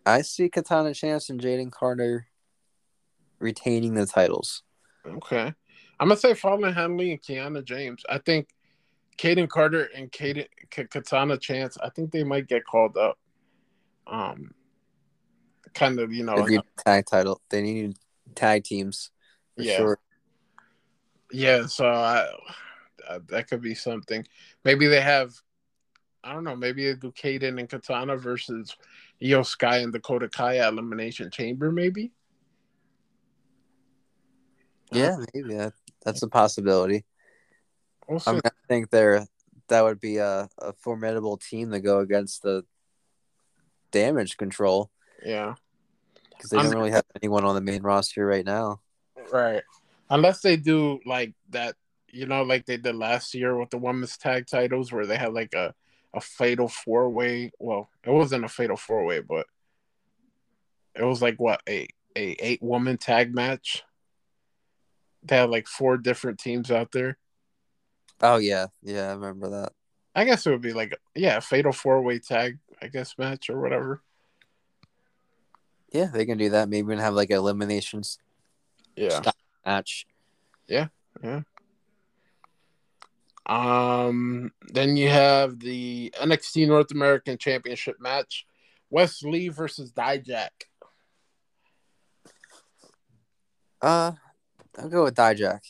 I see Katana Chance and Kayden Carter retaining the titles. Okay. I'm gonna say Fallon Henley and Kiana James. I think Kayden Carter and Kayden, K- Katana Chance. I think they might get called up. Um, kind of, you know, They need tag title. They need tag teams. For Yeah. sure. yeah. So I, uh, that could be something. Maybe they have. I don't know. Maybe they do Kayden and Katana versus Iyo Sky and Dakota Kai at Elimination Chamber. Maybe. Yeah, maybe that, that's a possibility. We'll I, mean, I think they're that would be a, a formidable team to go against the damage control yeah. because they I'm- don't really have anyone on the main roster right now. Right. Unless they do like that, you know, like they did last year with the women's tag titles, where they had like a a fatal four way. Well, it wasn't a fatal four way, but it was like what a a eight woman tag match. They had like four different teams out there. Oh yeah, yeah, I remember that. I guess it would be like yeah, a fatal four way tag, I guess match or whatever. Yeah, they can do that. Maybe even have like an eliminations match. Yeah. match. Um, then you have the NXT North American Championship match: Wes Lee versus Dijak. Uh, I'll go with Dijak.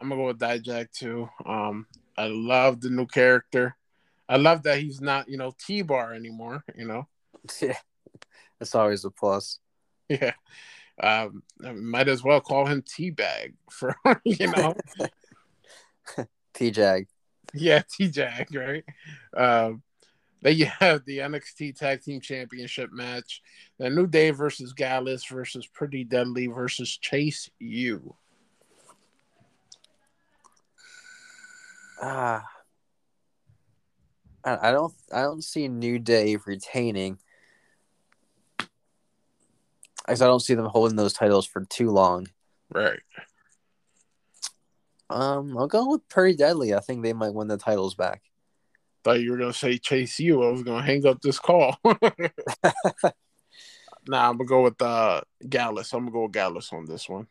I'm gonna go with Dijak too. Um, I love the new character. I love that he's not, you know, T Bar anymore. You know, Yeah, that's always a plus. yeah. Um, I might as well call him T Bag for you know, T Jag. yeah, T Jag, right? Um, then you have the NXT Tag Team Championship match: the New Day versus Gallus versus Pretty Deadly versus Chase U. Ah, I, I don't. I don't see New Day retaining. Because I don't see them holding those titles for too long. Right. Um, I'll go with Pretty Deadly. I think they might win the titles back. Thought you were gonna say Chase U. I was gonna hang up this call. nah, I'm gonna go with uh Gallus. I'm gonna go with Gallus on this one.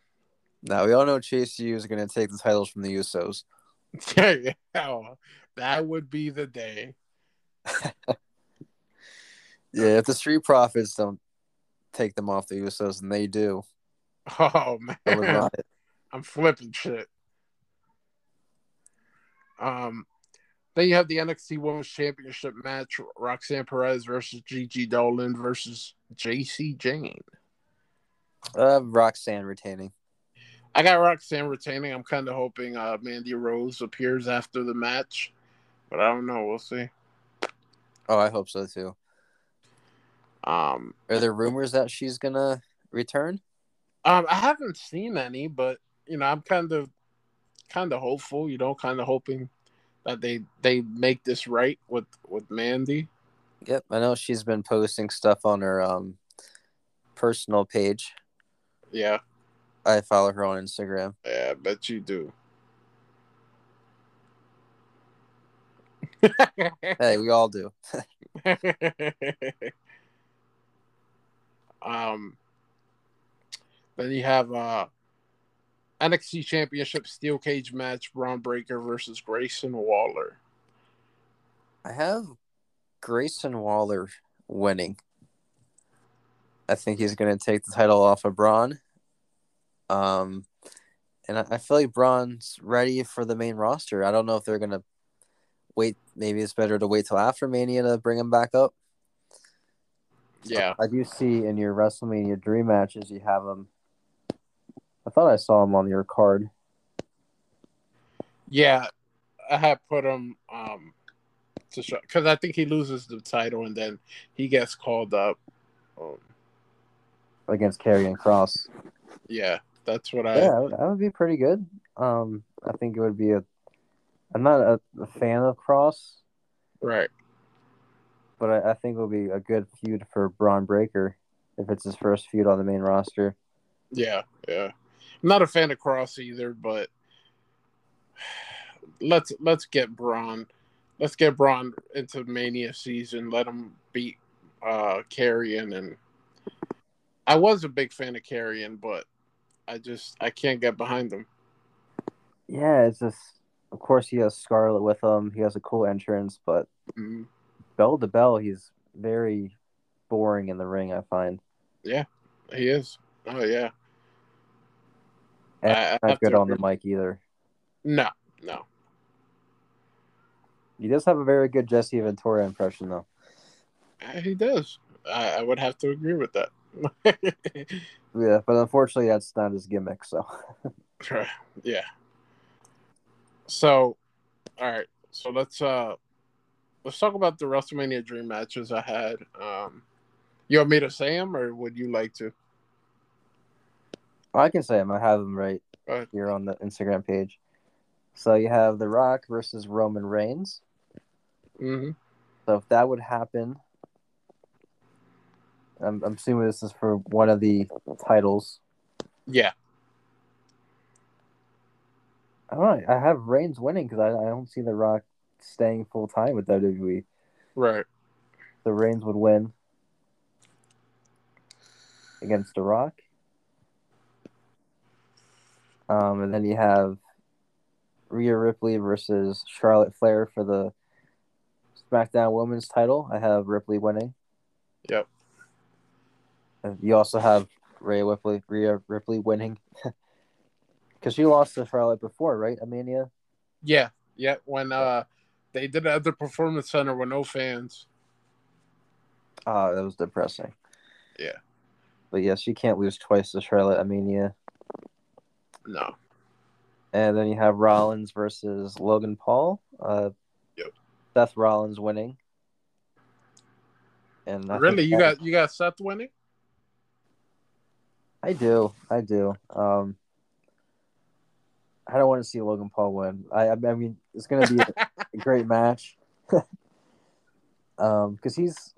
Now we all know Chase U is going to take the titles from the Usos. yeah, that would be the day. Yeah, if the Street Profits don't take them off the Usos, and they do, Oh man. I'm flipping shit. Um, then you have the NXT Women's Championship match: Roxanne Perez versus Gigi Dolin versus Jacy Jayne. Uh, Roxanne retaining. I got Roxanne retaining. I'm kind of hoping uh, Mandy Rose appears after the match, but I don't know. We'll see. Oh, I hope so too. Um, Are there rumors that she's gonna return? um, I haven't seen any, but you know, I'm kind of, kind of hopeful. You know, kind of hoping that they they make this right with with Mandy. Yep, I know she's been posting stuff on her um personal page. Yeah, I follow her on Instagram. yeah, I bet you do. Hey, we all do. um, then you have uh NXT Championship Steel Cage match: Bron Breakker versus Grayson Waller. I have Grayson Waller winning. I think he's going to take the title off of Bron. Um, and I, I feel like Bron's ready for the main roster. I don't know if they're going to wait. Maybe it's better to wait till after Mania to bring him back up. Yeah, I do see in your WrestleMania dream matches you have him. I thought I saw him on your card. yeah, I have put him um to show because I think he loses the title and then he gets called up. Um, against Karrion Kross. yeah, that's what I. Yeah, that would, be pretty good. Um, I think it would be a. I'm not a, a fan of Kross, Right. but I, I think it would be a good feud for Bron Breakker if it's his first feud on the main roster. Yeah, yeah. Not a fan of Kross either, but let's let's get Bron. Let's get Bron into Mania season. Let him beat uh Karrion and I was a big fan of Karrion, but I just I can't get behind him. Yeah, it's just of course he has Scarlett with him. He has a cool entrance, but mm-hmm. bell to bell, he's very boring in the ring. I find. Yeah, he is. Oh yeah. And not good on the mic either. No, no. He does have a very good Jesse Ventura impression, though. He does. I, I would have to agree with that. yeah, but unfortunately, that's not his gimmick. So. yeah. So, all right. So let's uh let's talk about the WrestleMania dream matches I had. Um, you want me to say them, or would you like to? I can say them. I have them right right. here on the Instagram page. So you have The Rock versus Roman Reigns. Mm-hmm. So if that would happen, I'm, I'm assuming this is for one of the titles. Yeah. I don't know. I have Reigns winning because I, I don't see The Rock staying full time with WWE. Right. The Reigns would win against The Rock. Um, and then you have Rhea Ripley versus Charlotte Flair for the SmackDown Women's title. I have Ripley winning. Yep. And you also have Rhea Ripley, Rhea Ripley winning because she lost to Charlotte before, right, Amania? Yeah, yeah. When uh, they did it at the Performance Center with no fans. Oh, that was depressing. Yeah. But yes, yeah, she can't lose twice to Charlotte Amania. No. And then you have Rollins versus Logan Paul. Uh, yep. Seth Rollins winning. And I really, you got you got Seth winning. I do, I do. Um, I don't want to see Logan Paul win. I, I mean, it's going to be a, a, great match. um, because he's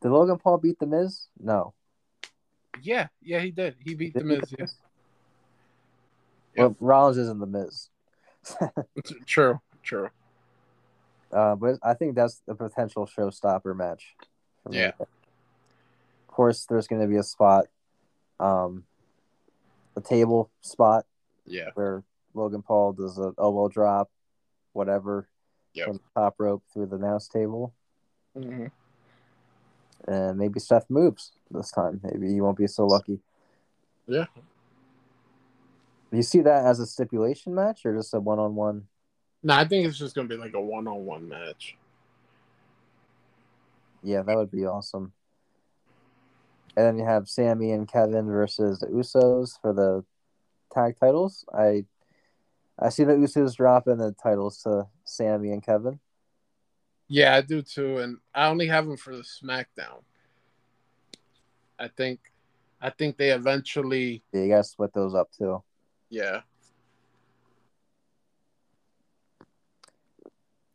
did Logan Paul beat the Miz? No. Yeah, yeah, he did. He beat did the Miz. Yes. Well, Rollins isn't the Miz. true, true. Uh, but I think that's a potential showstopper match. Yeah. Of course, there's going to be a spot, um, a table spot. Yeah. Where Logan Paul does a elbow drop, whatever, yep. from the top rope through the announce table. Mm-hmm. And maybe Seth moves this time. Maybe he won't be so lucky. Yeah, you see that as a stipulation match or just a one on one? No, I think it's just gonna be like a one on one match. Yeah, that would be awesome. And then you have Sami and Kevin versus the Usos for the tag titles. I I see the Usos dropping the titles to Sami and Kevin. Yeah, I do too, and I only have them for the SmackDown. I think, I think they eventually. Yeah, you gotta split those up too. Yeah.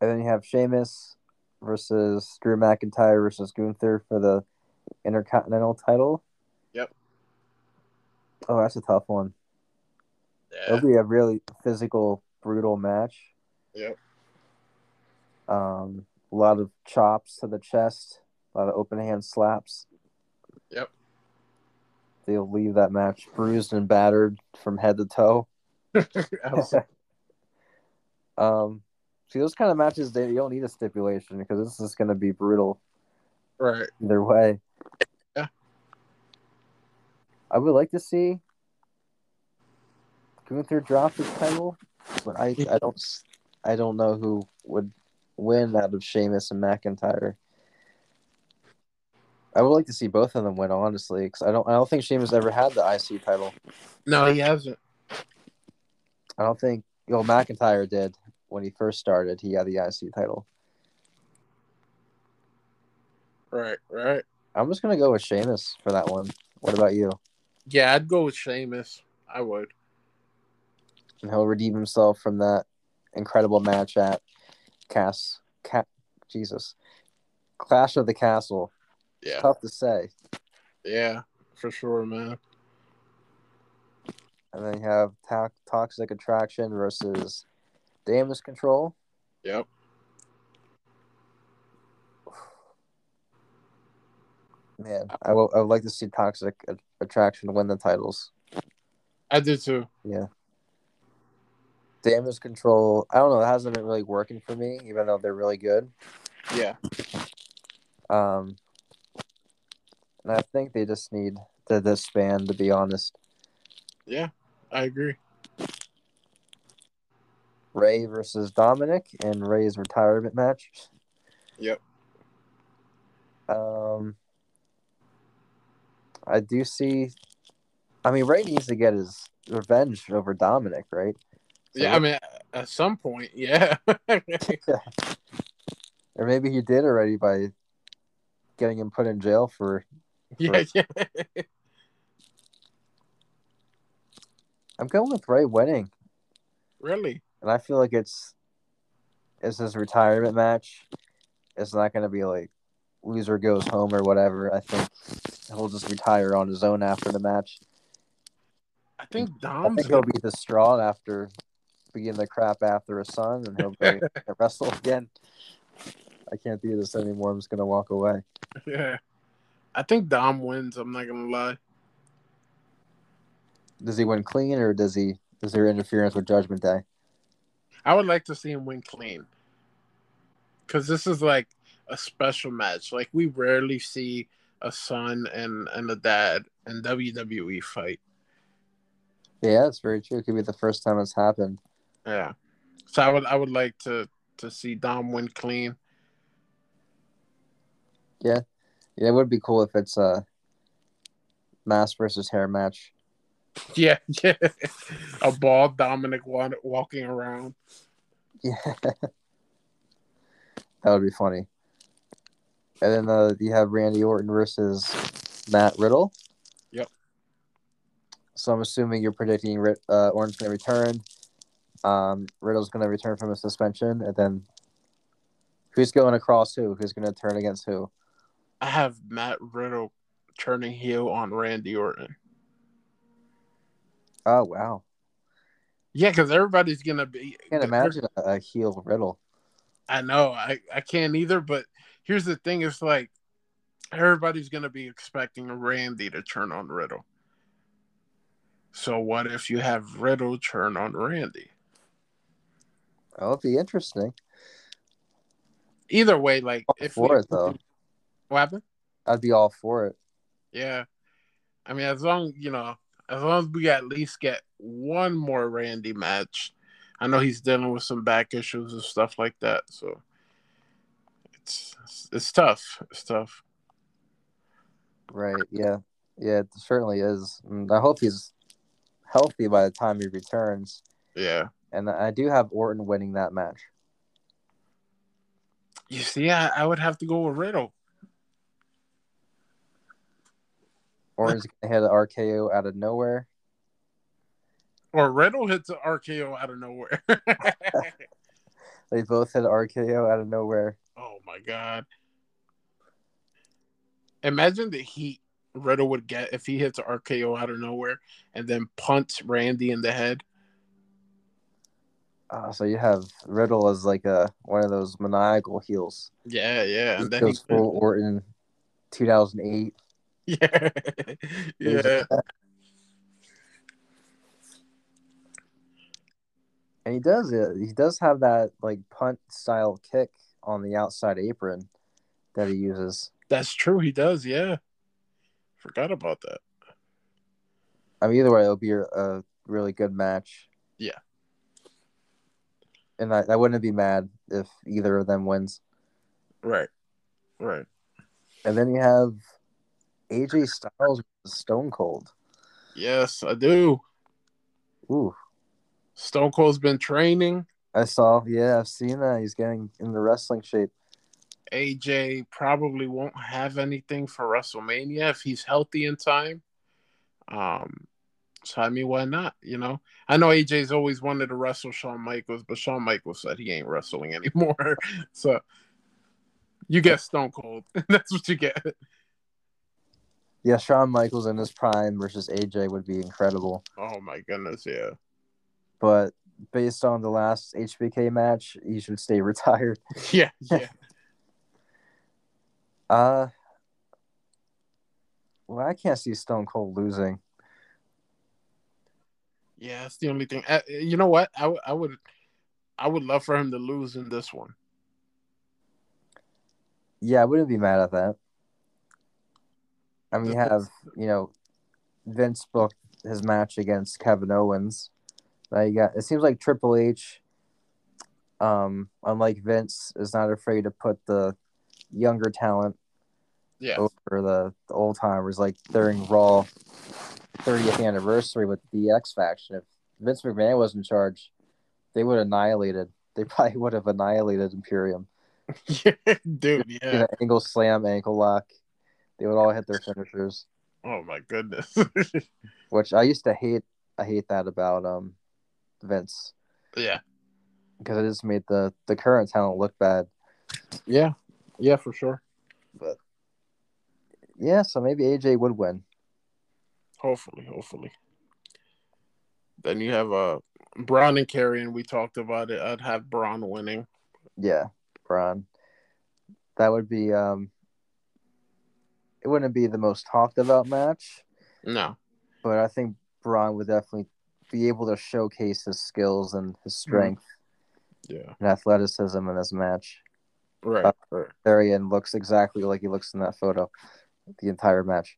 And then you have Sheamus versus Drew McIntyre versus Gunther for the Intercontinental title. Yep. Oh, that's a tough one. Yeah. It'll be a really physical, brutal match. Yep. Um, a lot of chops to the chest, a lot of open hand slaps. Yep they'll leave that match bruised and battered from head to toe. um, see those kind of matches, they you don't need a stipulation because this is going to be brutal. Right. Either way. Yeah. I would like to see Gunther drop his title, but I I don't I don't know who would win out of Sheamus and McIntyre. I would like to see both of them win, honestly, because I don't. I don't think Sheamus ever had the IC title. No, he hasn't. I don't think. Well, McIntyre did when he first started. He had the IC title. Right, right. I'm just gonna go with Sheamus for that one. What about you? Yeah, I'd go with Sheamus. I would. And he'll redeem himself from that incredible match at Cass. Cat. Jesus. Clash of the Castle yeah. Tough to say. Yeah, for sure, man. and then you have ta- Toxic Attraction versus Damage Control. Yep. Man, I will- I would like to see Toxic A- Attraction win the titles. I do too. Yeah. Damage Control, I don't know, it hasn't been really working for me, even though they're really good. Yeah. Um, and I think they just need to disband, to be honest. Yeah. I agree. Rey versus Dominic in Rey's retirement match. Yep. Um, I do see. I mean, Rey needs to get his revenge over Dominic, right? So Yeah. I mean, at some point, yeah. or maybe he did already by getting him put in jail for. Yeah. Yeah. I'm going with Rey winning, really. and I feel like it's it's his retirement match. It's not going to be like loser goes home or whatever. I think he'll just retire on his own after the match. I think I Dom's. think he'll be distraught after being the crap after his son, and he'll be wrestle again. I can't do this anymore. I'm just gonna walk away. Yeah. I think Dom wins. I'm not gonna lie. Does he win clean, or does he? Is there interference with Judgment Day? I would like to see him win clean. Cause this is like a special match. Like we rarely see a son and and a dad in WWE fight. Yeah, that's very true. It could be the first time it's happened. Yeah. So I would I would like to to see Dom win clean. Yeah, it would be cool if it's a mask versus hair match. Yeah, yeah. A bald Dominic wa- walking around. Yeah, that would be funny. And then uh, you have Randy Orton versus Matt Riddle. Yep. So I'm assuming you're predicting uh, Orton's going to return. Um, Riddle's going to return from a suspension, and then who's going across who? Who's going to turn against who? I have Matt Riddle turning heel on Randy Orton. Oh wow! Yeah, because everybody's gonna be. I can't imagine a, heel Riddle. I know. I I can't either. But here's the thing: it's like everybody's gonna be expecting Randy to turn on Riddle. So what if you have Riddle turn on Randy? That would be interesting. Either way, like All if for we, it though. What happened? I'd be all for it. Yeah, I mean, as long you know, as long as we at least get one more Randy match. I know he's dealing with some back issues and stuff like that, so it's it's, it's tough. It's tough. Right? Yeah. Yeah. It certainly is. And I hope he's healthy by the time he returns. Yeah. And I do have Orton winning that match. You see, I, I would have to go with Riddle. Orton's gonna hit an RKO out of nowhere. Or Riddle hits an RKO out of nowhere. They both hit an RKO out of nowhere. oh my god. Imagine the heat Riddle would get if he hits an RKO out of nowhere and then punts Randy in the head. Uh, so you have Riddle as like a one of those maniacal heels. Yeah, yeah. He And then he goes full Orton, 2008. Yeah. yeah. And he does it. He does have that like punt style kick on the outside apron that he uses. That's true. He does. Yeah. Forgot about that. I mean, either way, it'll be a, a really good match. Yeah. And I, I wouldn't be mad if either of them wins. Right. Right. And then you have AJ Styles Stone Cold. Yes, I do. Ooh, Stone Cold's been training. I saw. Yeah, I've seen that. He's getting in the wrestling shape. AJ probably won't have anything for WrestleMania if he's healthy in time. Um, so I mean, why not? You know, I know AJ's always wanted to wrestle Shawn Michaels, but Shawn Michaels said he ain't wrestling anymore. so you get Stone Cold. That's what you get. Yeah, Shawn Michaels in his prime versus AJ would be incredible. Oh my goodness, yeah. But based on the last HBK match, he should stay retired. Yeah, yeah. uh well, I can't see Stone Cold losing. Yeah, that's the only thing. Uh, you know what? I, I would, I would love for him to lose in this one. Yeah, I wouldn't be mad at that. I mean, you have you know, Vince booked his match against Kevin Owens. Now you got. It seems like Triple H, um, unlike Vince, is not afraid to put the younger talent Yeah, over the, the old timers. Like during Raw 30th anniversary with the X Faction, if Vince McMahon was in charge, they would have annihilated. They probably would have annihilated Imperium. yeah, dude. You Yeah. know, ankle slam, ankle lock. They would all hit their finishers, Oh my goodness. which I used to hate. I hate that about um Vince yeah. because it just made the the current talent look bad. Yeah. Yeah, for sure. But yeah, so maybe AJ would win. Hopefully, hopefully. Then you have uh Braun and Karrion. We talked about it. I'd have Braun winning. Yeah, Braun. That would be um. It wouldn't be the most talked about match, No. but I think Braun would definitely be able to showcase his skills and his strength Yeah. and athleticism in this match. Right. Uh, right. Karrion looks exactly like he looks in that photo, the entire match.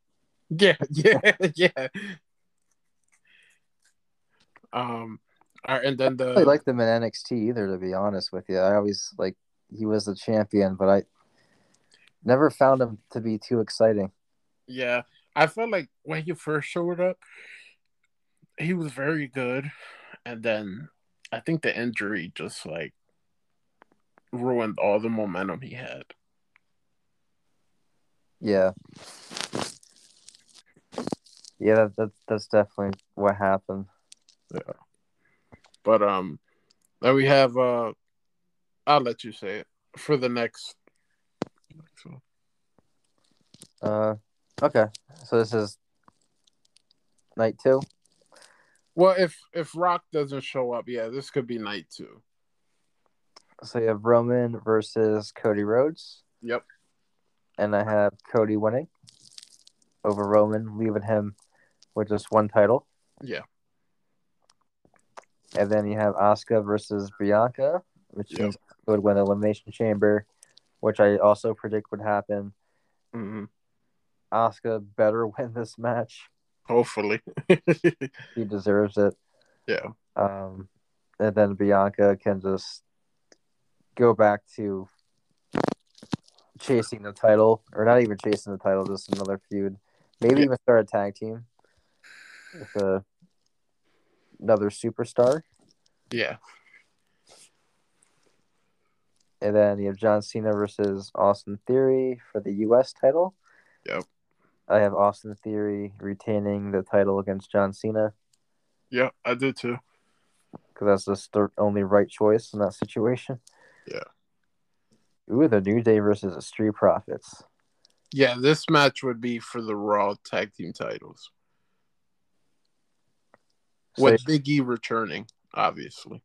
Yeah. Yeah. Yeah. Um. all right, and then I the really liked him in NXT either, to be honest with you. I always like he was the champion, but I never found him to be too exciting. Yeah, I felt like when he first showed up, he was very good, and then I think the injury just like ruined all the momentum he had. Yeah. Yeah, that, that that's definitely what happened. Yeah. But um, then we have uh, I'll let you say it for the next. So, Uh, okay. So this is night two. well, if if Rock doesn't show up, yeah, this could be night two. So you have Roman versus Cody Rhodes, Yep. and I have Cody winning over Roman, leaving him with just one title. Yeah. And then you have Asuka versus Bianca, which Yep. would win the Elimination Chamber, which I also predict would happen. hmm Asuka better win this match. Hopefully. He deserves it. yeah. Um, and then Bianca can just go back to chasing the title, or not even chasing the title, just another feud. Maybe Yeah. even start a tag team with a, another superstar. Yeah. And then you have John Cena versus Austin Theory for the U.S. title. Yep. I have Austin Theory retaining the title against John Cena Yeah, I do too. because that's just the only right choice in that situation. Yeah. Ooh, the New Day versus the Street Profits. Yeah, this match would be for the Raw tag team titles. So With Big E returning, obviously.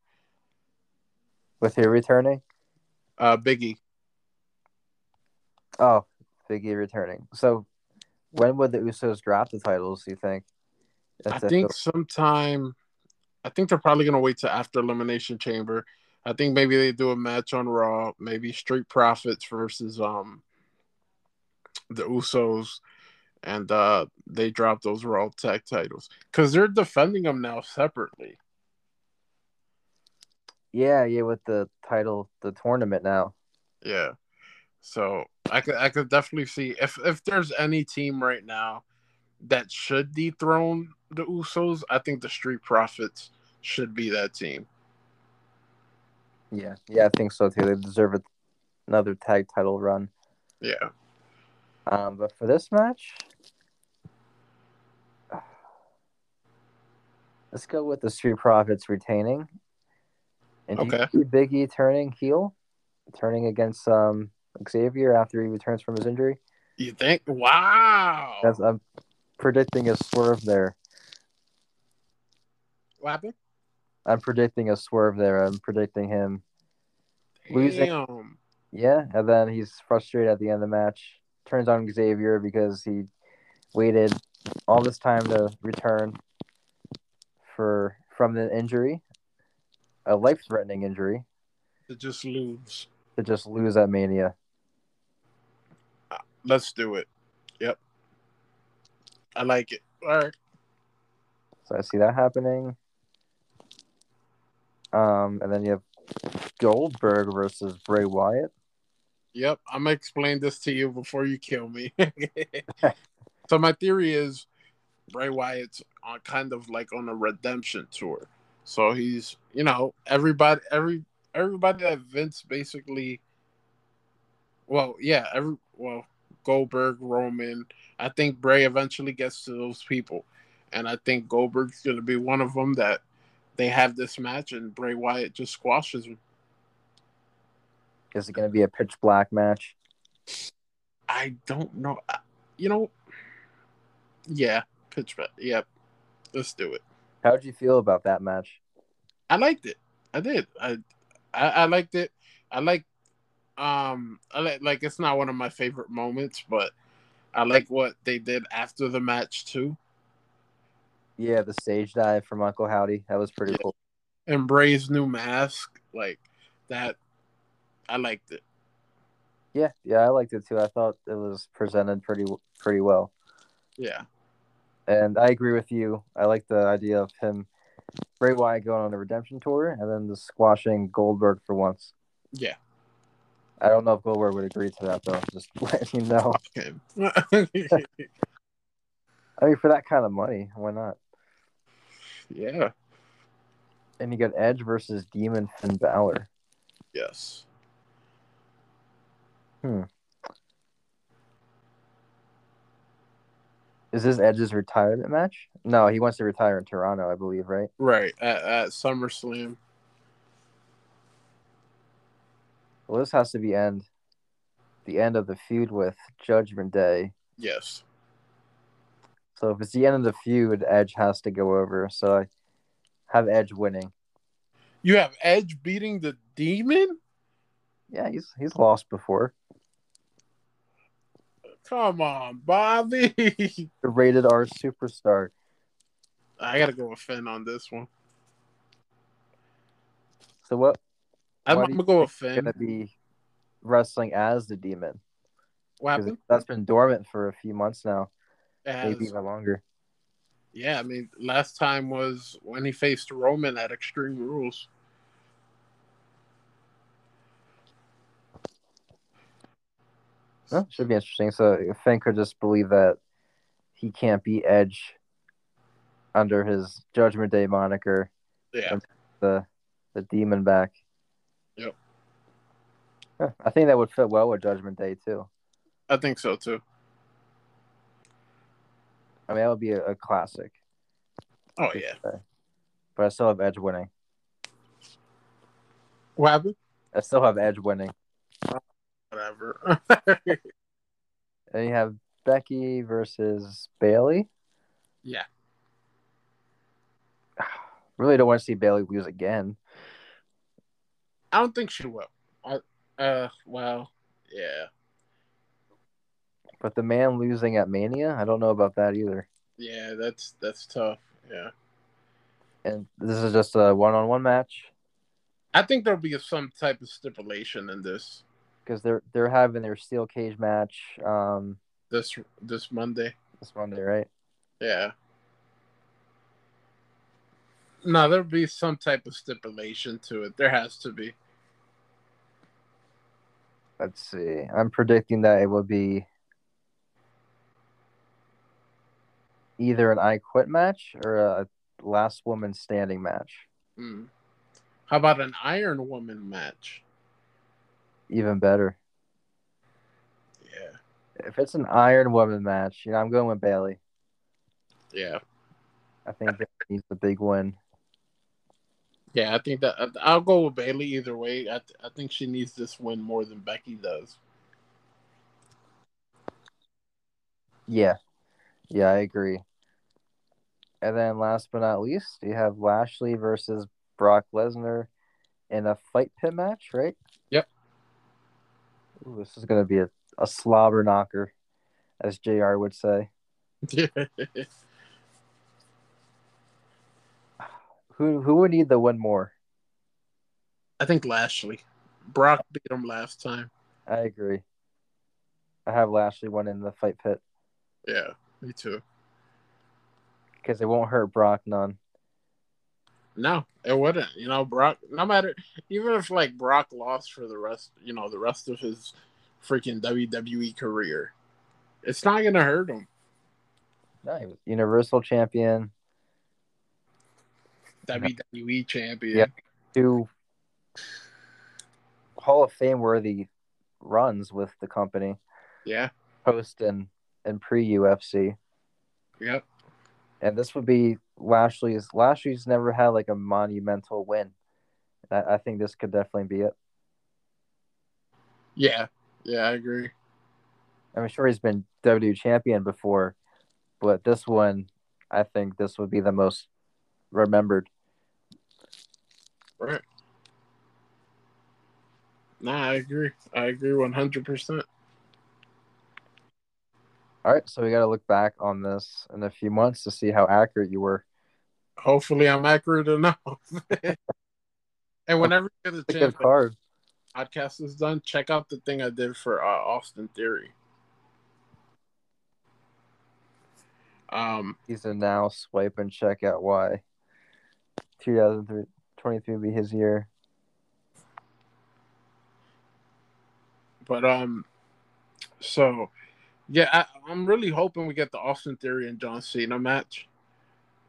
with who returning? Uh Big E. Oh, Big E returning. So when would the Usos drop the titles? Do you think? I That's if think the- sometime I think they're probably gonna wait to after Elimination Chamber. I think maybe they do a match on Raw, maybe Street Profits versus um the Usos, and uh they drop those Raw tag titles because they're defending them now separately. Yeah, yeah, with the title, the tournament now. Yeah. So I could I could definitely see if if there's any team right now that should dethrone the Usos, I think the Street Profits should be that team. Yeah, yeah, I think so too. They deserve a, another tag title run. Yeah. Um, but for this match, let's go with the Street Profits retaining. And do you Okay. see Big E turning heel, turning against um Xavier after he returns from his injury. You think? Wow. That's I'm predicting a swerve there. what happened? I'm predicting a swerve there. I'm predicting him. Losing. Yeah, and then he's frustrated at the end of the match. Turns on Xavier because he waited all this time to return for from the injury, a life-threatening injury, To just lose. to just lose at Mania. Let's do it. Yep. I like it. All right. So I see that happening. Um, and then you have Goldberg versus Bray Wyatt. Yep. I'm gonna explain this to you before you kill me. so my theory is Bray Wyatt's on kind of like on a redemption tour. So he's, you know, everybody, every everybody that Vince basically. Well, yeah, every well Goldberg, Roman. I think Bray eventually gets to those people, and I think Goldberg's gonna be one of them that they have this match, and Bray Wyatt just squashes him. Is it going to be a pitch black match? I don't know. You know, yeah, pitch bet. Yep, let's do it. How did you feel about that match? I liked it. I did. I, I, I liked it. I like, um, I like like it's not one of my favorite moments, but I like what they did after the match too. Yeah, the stage dive from Uncle Howdy. That was pretty Yeah. cool. And Bray's new mask, like that, I liked it. Yeah, yeah, I liked it too. I thought it was presented pretty pretty well. Yeah, And I agree with you. I like the idea of him, Bray Wyatt going on a redemption tour and then the squashing Goldberg for once. yeah. I don't know if Goldberg would agree to that though. Just letting you know. Okay. I mean, for that kind of money, why not? yeah. And you got Edge versus Demon Finn Balor. Yes. Hmm. Is this Edge's retirement match? No, he wants to retire in Toronto, I believe, right? Right at, at SummerSlam. Well, this has to be end. The end of the feud with Judgment Day. Yes. So if it's the end of the feud, Edge has to go over. So I have Edge winning. You have Edge beating the Demon. Yeah, he's he's lost before. Come on, Bobby. The rated R superstar. I gotta go with Finn on this one. So what I'm, I'm gonna go with Finn. gonna be wrestling as the demon? What happened? that's been dormant for a few months now, As- maybe even longer. yeah, I mean, last time was when he faced Roman at Extreme Rules. Well, should be interesting. So Finn could just believe that he can't beat Edge under his Judgment Day moniker, Yeah, the the demon back. Yep. Huh, I think that would fit well with Judgment Day too. I think so too. I mean, that would be a, a classic. Oh yeah. But I still have Edge winning. What happened? I still have Edge winning. Whatever. And you have Becky versus Bayley. yeah. Really don't want to see Bayley lose again. I don't think she will. I, uh, well, yeah, But the man losing at Mania, I don't know about that either. yeah. That's that's tough. Yeah, And this is just a one-on-one match I think there'll be some type of stipulation in this because they're they're having their steel cage match um this this Monday. this Monday, right? Yeah. No, there'll be some type of stipulation to it. There has to be. Let's see. I'm predicting that it will be either an I Quit match or a Last Woman Standing match. Hmm. How about an Iron Woman match? Even better. Yeah, If it's an Iron Woman match, you know, I'm going with Bayley. yeah, I think needs the big win. yeah. I think that I'll go with Bayley either way. I I think she needs this win more than Becky does. Yeah, yeah, I agree. And then last but not least, you have Lashley versus Brock Lesnar in a fight pit match, right? Ooh, this is going to be a, a slobber knocker, as JR would say. who who would need the one more? I think Lashley. Brock beat him last time. I agree. I have Lashley one in the fight pit. Yeah, me too. Because it won't hurt Brock none. No, it wouldn't. You know, Brock. No matter, even if like Brock lost for the rest, you know, the rest of his freaking WWE career, it's not gonna hurt him. No, he was Universal Champion, WWE Champion. Yeah, two Hall of Fame worthy runs with the company. Yeah, post and and pre UFC. Yep. And this would be Lashley's. Lashley's never had like a monumental win. I, I think this could definitely be it. Yeah, yeah, I agree. I'm sure he's been WWE champion before, but this one, I think this would be the most remembered. Right. Nah, I agree. I agree 100%. All right, so we got to look back on this in a few months to see how accurate you were. Hopefully, I'm accurate enough. and whenever you get a chance, card. podcast is done, check out the thing I did for uh, Austin Theory. Um, he's a now swipe and check out why 2023 be his year. But um, so yeah, I, am really hoping we get the Austin Theory and John Cena match.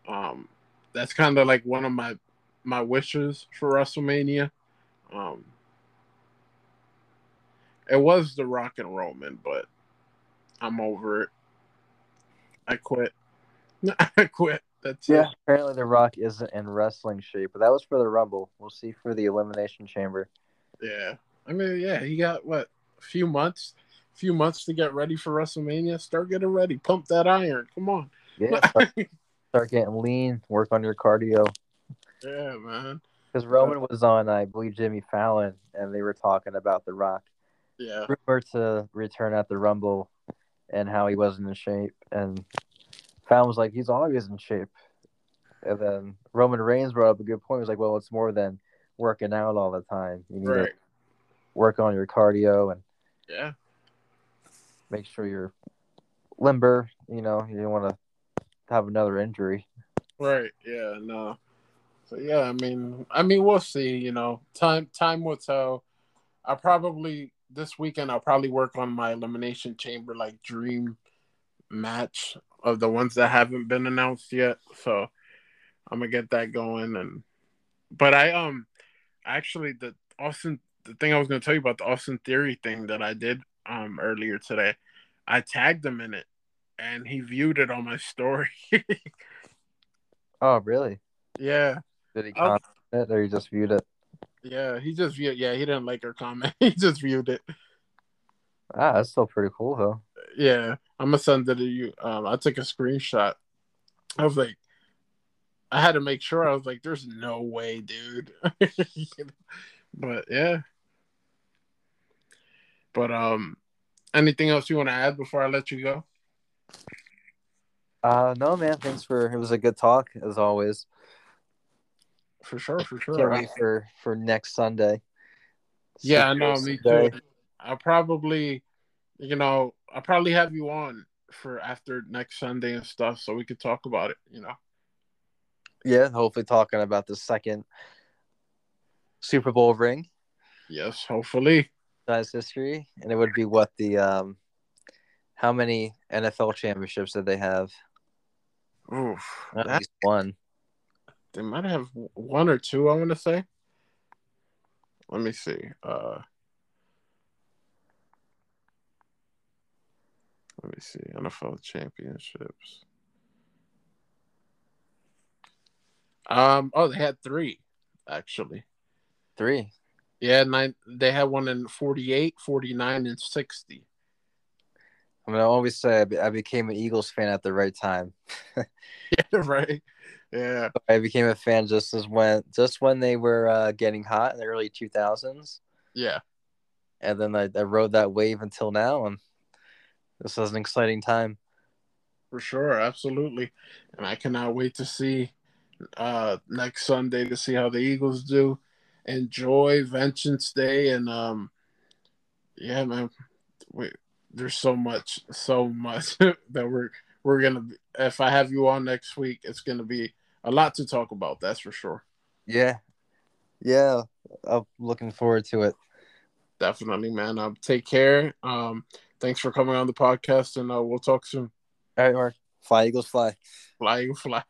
Um, that's kind of like one of my my wishes for WrestleMania. Um, it was the Rock and Roman, but I'm over it. I quit. I quit. That's yeah. It. Apparently, The Rock isn't in wrestling shape, but that was for the Rumble. We'll see for the Elimination Chamber. Yeah, I mean, yeah, he got what a few months few months to get ready for WrestleMania. Start getting ready. Pump that iron. Come on. Yeah. Start, getting lean. Work on your cardio. Yeah, man. Because Roman was on, I believe, Jimmy Fallon, and they were talking about The Rock. Yeah. Rumor to return at the Rumble and how he wasn't in shape. And Fallon was like, he's always in shape. And then Roman Reigns brought up a good point. He was like, well, it's more than working out all the time. You need right. to work on your cardio and yeah make sure you're limber. You know, you don't want to have another injury. Right. Yeah. No. So yeah, I mean, I mean, we'll see. You know, time time will tell. I probably this weekend I'll probably work on my elimination chamber like dream match of the ones that haven't been announced yet. So I'm gonna get that going and but I um actually the Austin the thing I was gonna tell you about the Austin Theory thing that I did um earlier today. I tagged him in it, and he viewed it on my story. oh, really? Yeah. Did he comment it, or he just viewed it? Yeah, he just viewed. Yeah, he didn't like her comment. he just viewed it. Ah, that's still pretty cool though. Yeah, I'm gonna send it to you. Um, I took a screenshot. I was like, I had to make sure. I was like, "There's no way, dude." but yeah, but um, anything else you want to add before I let you go? Uh, no, man. Thanks for it was a good talk as always. For sure, for sure. Can't wait for for next Sunday. Yeah, I know. Me too. I'll probably, you know, I'll probably have you on for after next Sunday and stuff, so we could talk about it. You know. Yeah, hopefully talking about the second Super Bowl ring. Yes, hopefully franchise history, and it would be what the um, how many NFL championships did they have? Oof, at that, least one. They might have one or two. I want to say. Let me see. Uh, let me see. NFL championships. Um. Oh, they had three, actually. Three. Yeah, nine. They had one in 48, 49, and 60. I mean, I always say I became an Eagles fan at the right time. yeah, right. Yeah, I became a fan just as when just when they were uh, getting hot in the early two thousands. Yeah, and then I, I rode that wave until now, and this is an exciting time. For sure, absolutely, and I cannot wait to see uh, next Sunday to see how the Eagles do. Enjoy Vengeance Day, and um, yeah, man, we, there's so much, so much that we're we're gonna. If I have you on next week, it's gonna be a lot to talk about. That's for sure. Yeah, yeah. I'm looking forward to it. Definitely, man. Um, take care. Um, thanks for coming on the podcast, and uh, we'll talk soon. All right, Mark. Fly Eagles, fly. Fly fly.